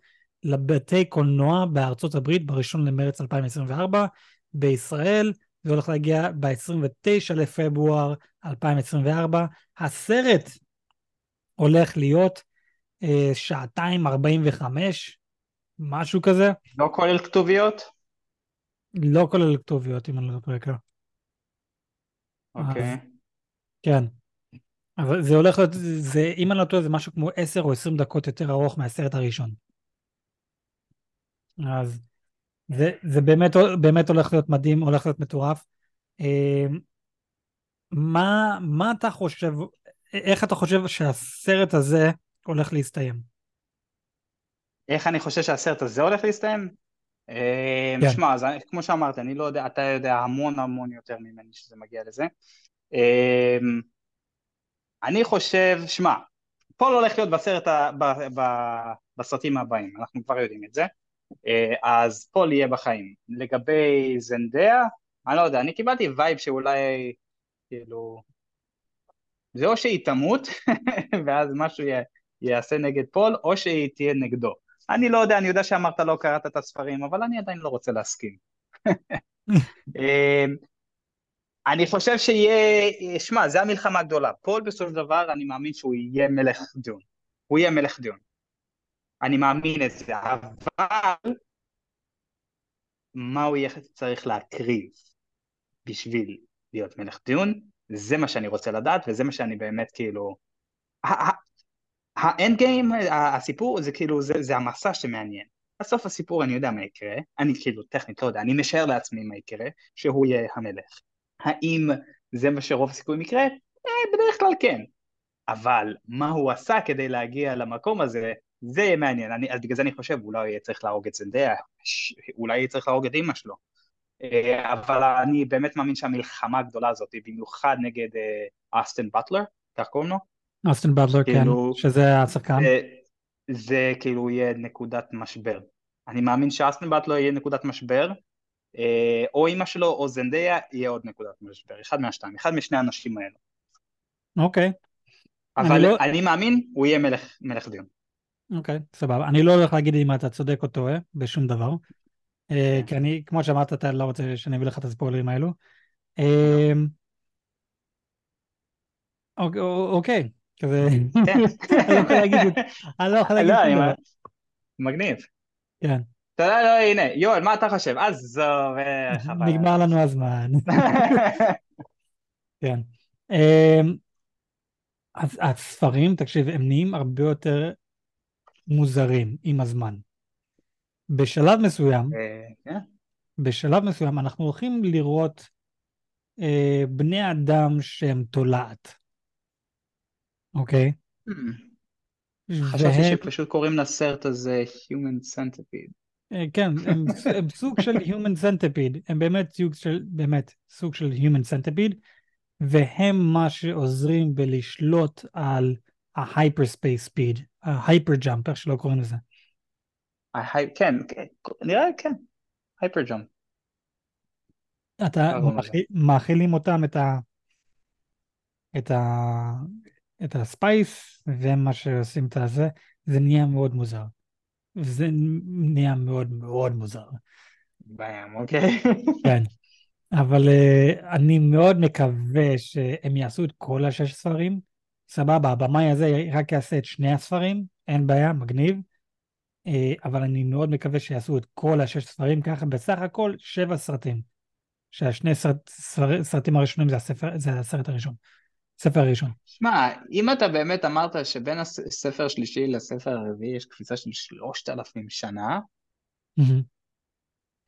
לבתי קולנוע בארצות הברית בראשון למרץ 2024, בישראל זה הולך להגיע ב-29 לפברואר 2024. הסרט הולך להיות אה, שעתיים 45, משהו כזה, לא כולל כתוביות? לא כולל כתוביות אם אני לא טועה. כן. אוקיי. כן. אבל זה הולך להיות, זה, אם אני לא טועה, זה משהו כמו 10 או 20 דקות יותר ארוך מהסרט הראשון. אז זה, זה באמת, באמת הולך להיות מדהים, הולך להיות מטורף. אה, מה, מה אתה חושב, איך אתה חושב שהסרט הזה הולך להסתיים? איך אני חושב שהסרט הזה הולך להסתיים? אה, כן. שמע, אז כמו שאמרת, אני לא יודע, אתה יודע המון המון יותר ממני שזה מגיע לזה. אה, אני חושב, שמע, פול הולך להיות בסרט, ב- ב- בסרטים הבאים, אנחנו כבר יודעים את זה. אה, אז פול יהיה בחיים. לגבי זנדאיה, אני לא יודע, אני קיבלתי vibe שאולי, כאילו, זה או שהיא תמות, ואז משהו י- יעשה נגד פול, או שהיא תהיה נגדו. אני לא יודע, אני יודע שאמרת לא קראת את הספרים, אבל אני עדיין לא רוצה להסכים. אה, אני חושב שיהיה, שמע, זה המלחמה הגדולה. פול בסופו של דבר, אני מאמין שהוא יהיה מלך דיון. הוא יהיה מלך דיון. אני מאמין את זה, אבל מה הוא יהיה צריך להקריב בשביל להיות מלך דיון? זה מה שאני רוצה לדעת, וזה מה שאני באמת כאילו... האנד גיים, הסיפור זה כאילו, זה, זה המסע שמעניין. בסוף הסיפור אני יודע מה יקרה, אני כאילו טכנית לא יודע, אני משער לעצמי מה יקרה, שהוא יהיה המלך. האם זה מה שרוב הסיכויים יקרה? אה, בדרך כלל כן. אבל מה הוא עשה כדי להגיע למקום הזה, זה יהיה מעניין. אני, אז בגלל זה אני חושב, אולי יהיה צריך להרוג את זנדיה, ש- אולי יהיה צריך להרוג את אמא שלו. אה, אבל אני באמת מאמין שהמלחמה הגדולה הזאת, במיוחד נגד אה, אסטן באטלר, כך קוראים לו? אוסטין באטלר, כן, כאילו, שזה השחקן. זה, זה כאילו יהיה נקודת משבר. אני מאמין שאסטן באטלר יהיה נקודת משבר, אה, או אמא שלו או זנדיה יהיה עוד נקודת משבר, אחד מהשתיים, אחד משני האנשים האלו. אוקיי, אני אבל לא- אני מאמין, הוא יהיה מלך, מלך דיון. אוקיי, סבבה. אני לא הולך להגיד אם אתה צודק או טועה בשום דבר. אה, כן. כי אני, כמו שאמרת, אתה לא רוצה שאני אביא לך את הספוילרים האלו. אה, אוקיי, אוקיי, כזה... כן. אני לא יכול להגיד את- אני לא יכול להגיד לא, אני דבר. אומר- מגניב. כן, אתה יודע, לא, הנה, יואל, מה אתה חושב? עזוב, אה, חבל. נגמר לנו הזמן. כן. אז הספרים, תקשיב, הם נהיים הרבה יותר מוזרים עם הזמן. בשלב מסוים, אה, כן. בשלב מסוים אנחנו הולכים לראות אה, בני אדם שהם תולעת, אוקיי? Hmm. חשבתי שפשוט קוראים לסרט הזה Human Centipede. אה, כן, הם, הם סוג של Human Centipede, הם באמת סוג של, באמת, סוג של Human Centipede, והם מה שעוזרים בלשלוט על ה-hyperspace speed, ה-hyper jump, איך שלא קוראים לזה. כן, נראה לי כן, הייפר ג'אמפ. אתה מאכילים אותם את ה... את ה... את הספייס, והם מה שעושים את הזה, זה נהיה מאוד מוזר. זה נהיה מאוד מאוד מוזר. בים, אוקיי. כן. אבל uh, אני מאוד מקווה שהם יעשו את כל השש ספרים. סבבה, הבמאי הזה רק יעשה את שני הספרים, אין בעיה, מגניב. Uh, אבל אני מאוד מקווה שיעשו את כל השש ספרים ככה, בסך הכל שבע סרטים. שהשני סרט, סרט, סרטים הראשונים זה, הספר, זה הסרט הראשון. ספר הראשון. שמע, אם אתה באמת אמרת שבין הספר השלישי לספר הרביעי יש קפיצה של שלושת אלפים שנה.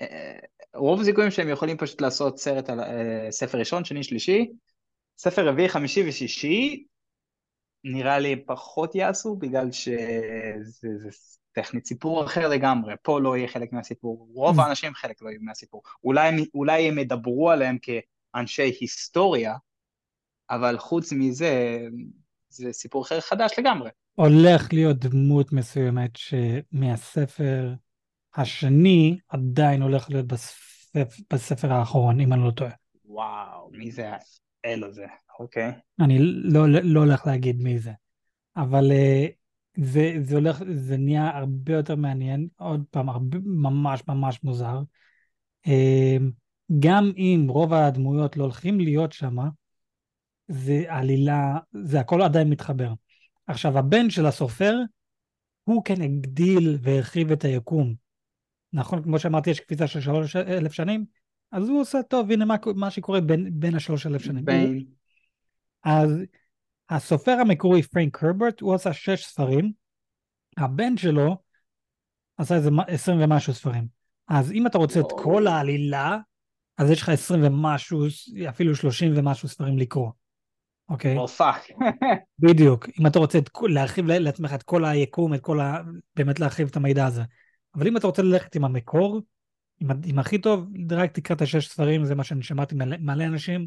אה, רוב הסיכויים שהם יכולים פשוט לעשות סרט על אה, ספר ראשון, שני, שלישי, ספר רביעי, חמישי ושישי, נראה לי פחות יעשו, בגלל שזה זה טכנית סיפור אחר לגמרי, פה לא יהיה חלק מהסיפור, רוב Mm. האנשים חלק לא יהיו מהסיפור. אולי, אולי הם ידברו עליהם כאנשי היסטוריה, אבל חוץ מזה, זה סיפור אחר חדש לגמרי. הולך להיות דמות מסוימת שמהספר השני עדיין הולך להיות בספר, בספר האחרון, אם אני לא טועה. וואו, מי זה האל הזה, אוקיי? אני לא, לא הולך להגיד מי זה, אבל אה, זה, זה הולך, זה נהיה הרבה יותר מעניין, עוד פעם, הרבה, ממש ממש מוזר. אה, גם אם רוב הדמויות לא הולכים להיות שם, זה עלילה, זה הכל עדיין מתחבר. עכשיו, הבן של הסופר, הוא כן הגדיל והרחיב את היקום. נכון, כמו שאמרתי, יש קפיצה של שלוש אלף שנים, אז הוא עושה טוב, הנה מה, מה שקורה בין, בין השלוש אלף שנים. בין... אז הסופר המקורי, פרנק הרברט, הוא עשה שש ספרים, הבן שלו עשה איזה עשרים ומשהו ספרים. אז אם אתה רוצה את. כל העלילה, אז יש לך עשרים ומשהו, אפילו שלושים ומשהו ספרים לקרוא, אוקיי? oh fuck. בדיוק. אם אתה רוצה את, להרחיב לעצמך את כל היקום, את כל ה... באמת להרחיב את המידע הזה. אבל אם אתה רוצה ללכת עם המקור, עם, ה- עם הכי טוב, רק תקרא את השש ספרים, זה מה שאני שמעתי מלא, אנשים,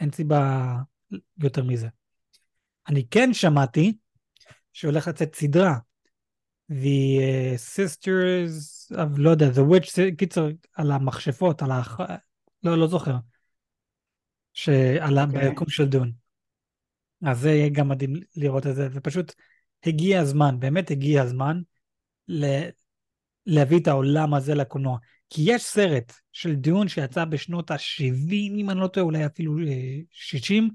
אין סיבה יותר מזה. אני כן שמעתי שהולך לצאת סדרה, The uh, Sisters of, לא יודע, The Witch, קיצר, על המכשפות, על האח... לא, לא זוכר. שעלה okay. אוקיי. ביקום של דון. אז זה יהיה גם מדהים לראות את זה, ופשוט הגיע הזמן, באמת הגיע הזמן ל... להביא את העולם הזה לקולנוע. כי יש סרט של דון שיצא בשנות ה-70, אם אני לא טועה, אולי אפילו אה, 60,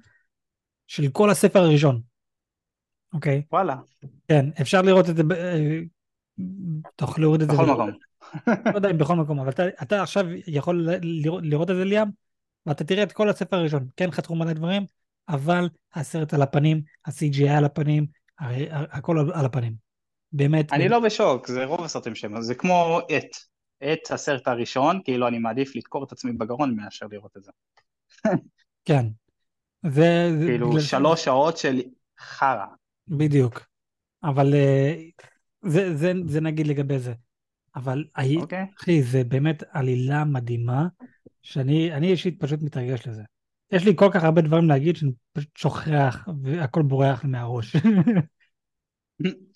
של כל הספר הראשון. אוקיי? וואלה, כן, אפשר לראות את זה, אה, תוכל להוריד את זה. בכל מקום. לא יודע אם בכל מקום, אבל אתה, אתה עכשיו יכול לראות, לראות את זה ליאם, ואתה תראה את כל הספר הראשון. כן חתכו מלא דברים, אבל הסרט על הפנים, ה-CGI על הפנים, הכל על הפנים. באמת. אני. לא בשוק, זה רוב הסרטים שהם, זה כמו את. את הסרט הראשון, כאילו אני מעדיף לדקור את עצמי בגרון מאשר לראות את זה. כן. זה, כאילו שלוש שעות של חרא. בדיוק. אבל אה, זה, זה, זה נגיד לגבי זה. אבל הי- אוקיי. אחי, זה באמת עלילה מדהימה, שאני אני אישית פשוט מתרגש לזה. יש לי כל כך הרבה דברים להגיד שאני פשוט שוכח והכל בורח לי מהראש.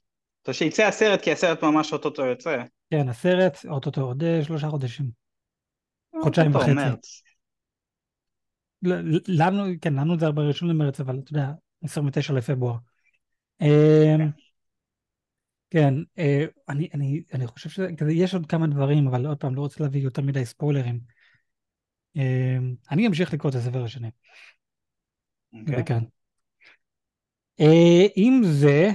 טוב שיצא הסרט, כי הסרט ממש אוטוטו יוצא. כן, הסרט, אוטוטו עוד אה, שלושה חודשים. חודשיים אוטוטו, וחצי. מרץ. לנו, כן, לנו זה בראשון למרץ, אבל אתה יודע, 29 לפברואר. אה, כן, אה, אני, אני, אני חושב שיש עוד כמה דברים, אבל עוד פעם, לא רוצה להביא יותר מדי ספוילרים. אה, אני אמשיך לקרוא את הספר השני. אוקיי. וכאן. אה, עם זה,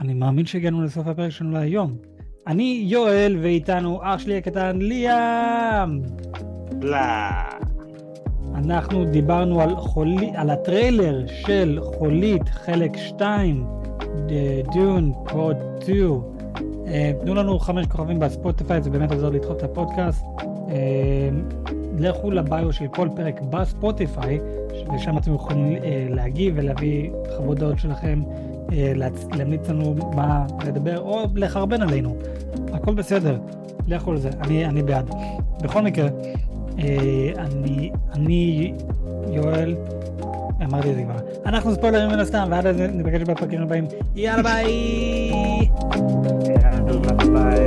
אני מאמין שהגענו לסוף הפרק שלנו להיום. אני יואל, ואיתנו אח שלי הקטן ליאם. לא. אנחנו דיברנו על, חולי, על הטריילר של חולית חלק 2, Dune Part 2. אה, תנו לנו חמש כוכבים בספוטיפיי, זה באמת עוזר לדחוף את הפודקאסט. אה, לכו ל bio של כל פרק בספוטיפיי, ושם אתם יכולים אה, להגיב ולהביא חוות דעות שלכם, להמליץ לנו מה לדבר, או לחרבן עלינו. הכל בסדר, לכו על זה, אני, אני בעד. בכל מקרה, אה, אני, אני, יואל, אמרתי את זה כבר. אנחנו ספוילרים מן הסתם, ועד אז נפגש בפרקים הבאים. יאללה ביי! יאללה, ביי.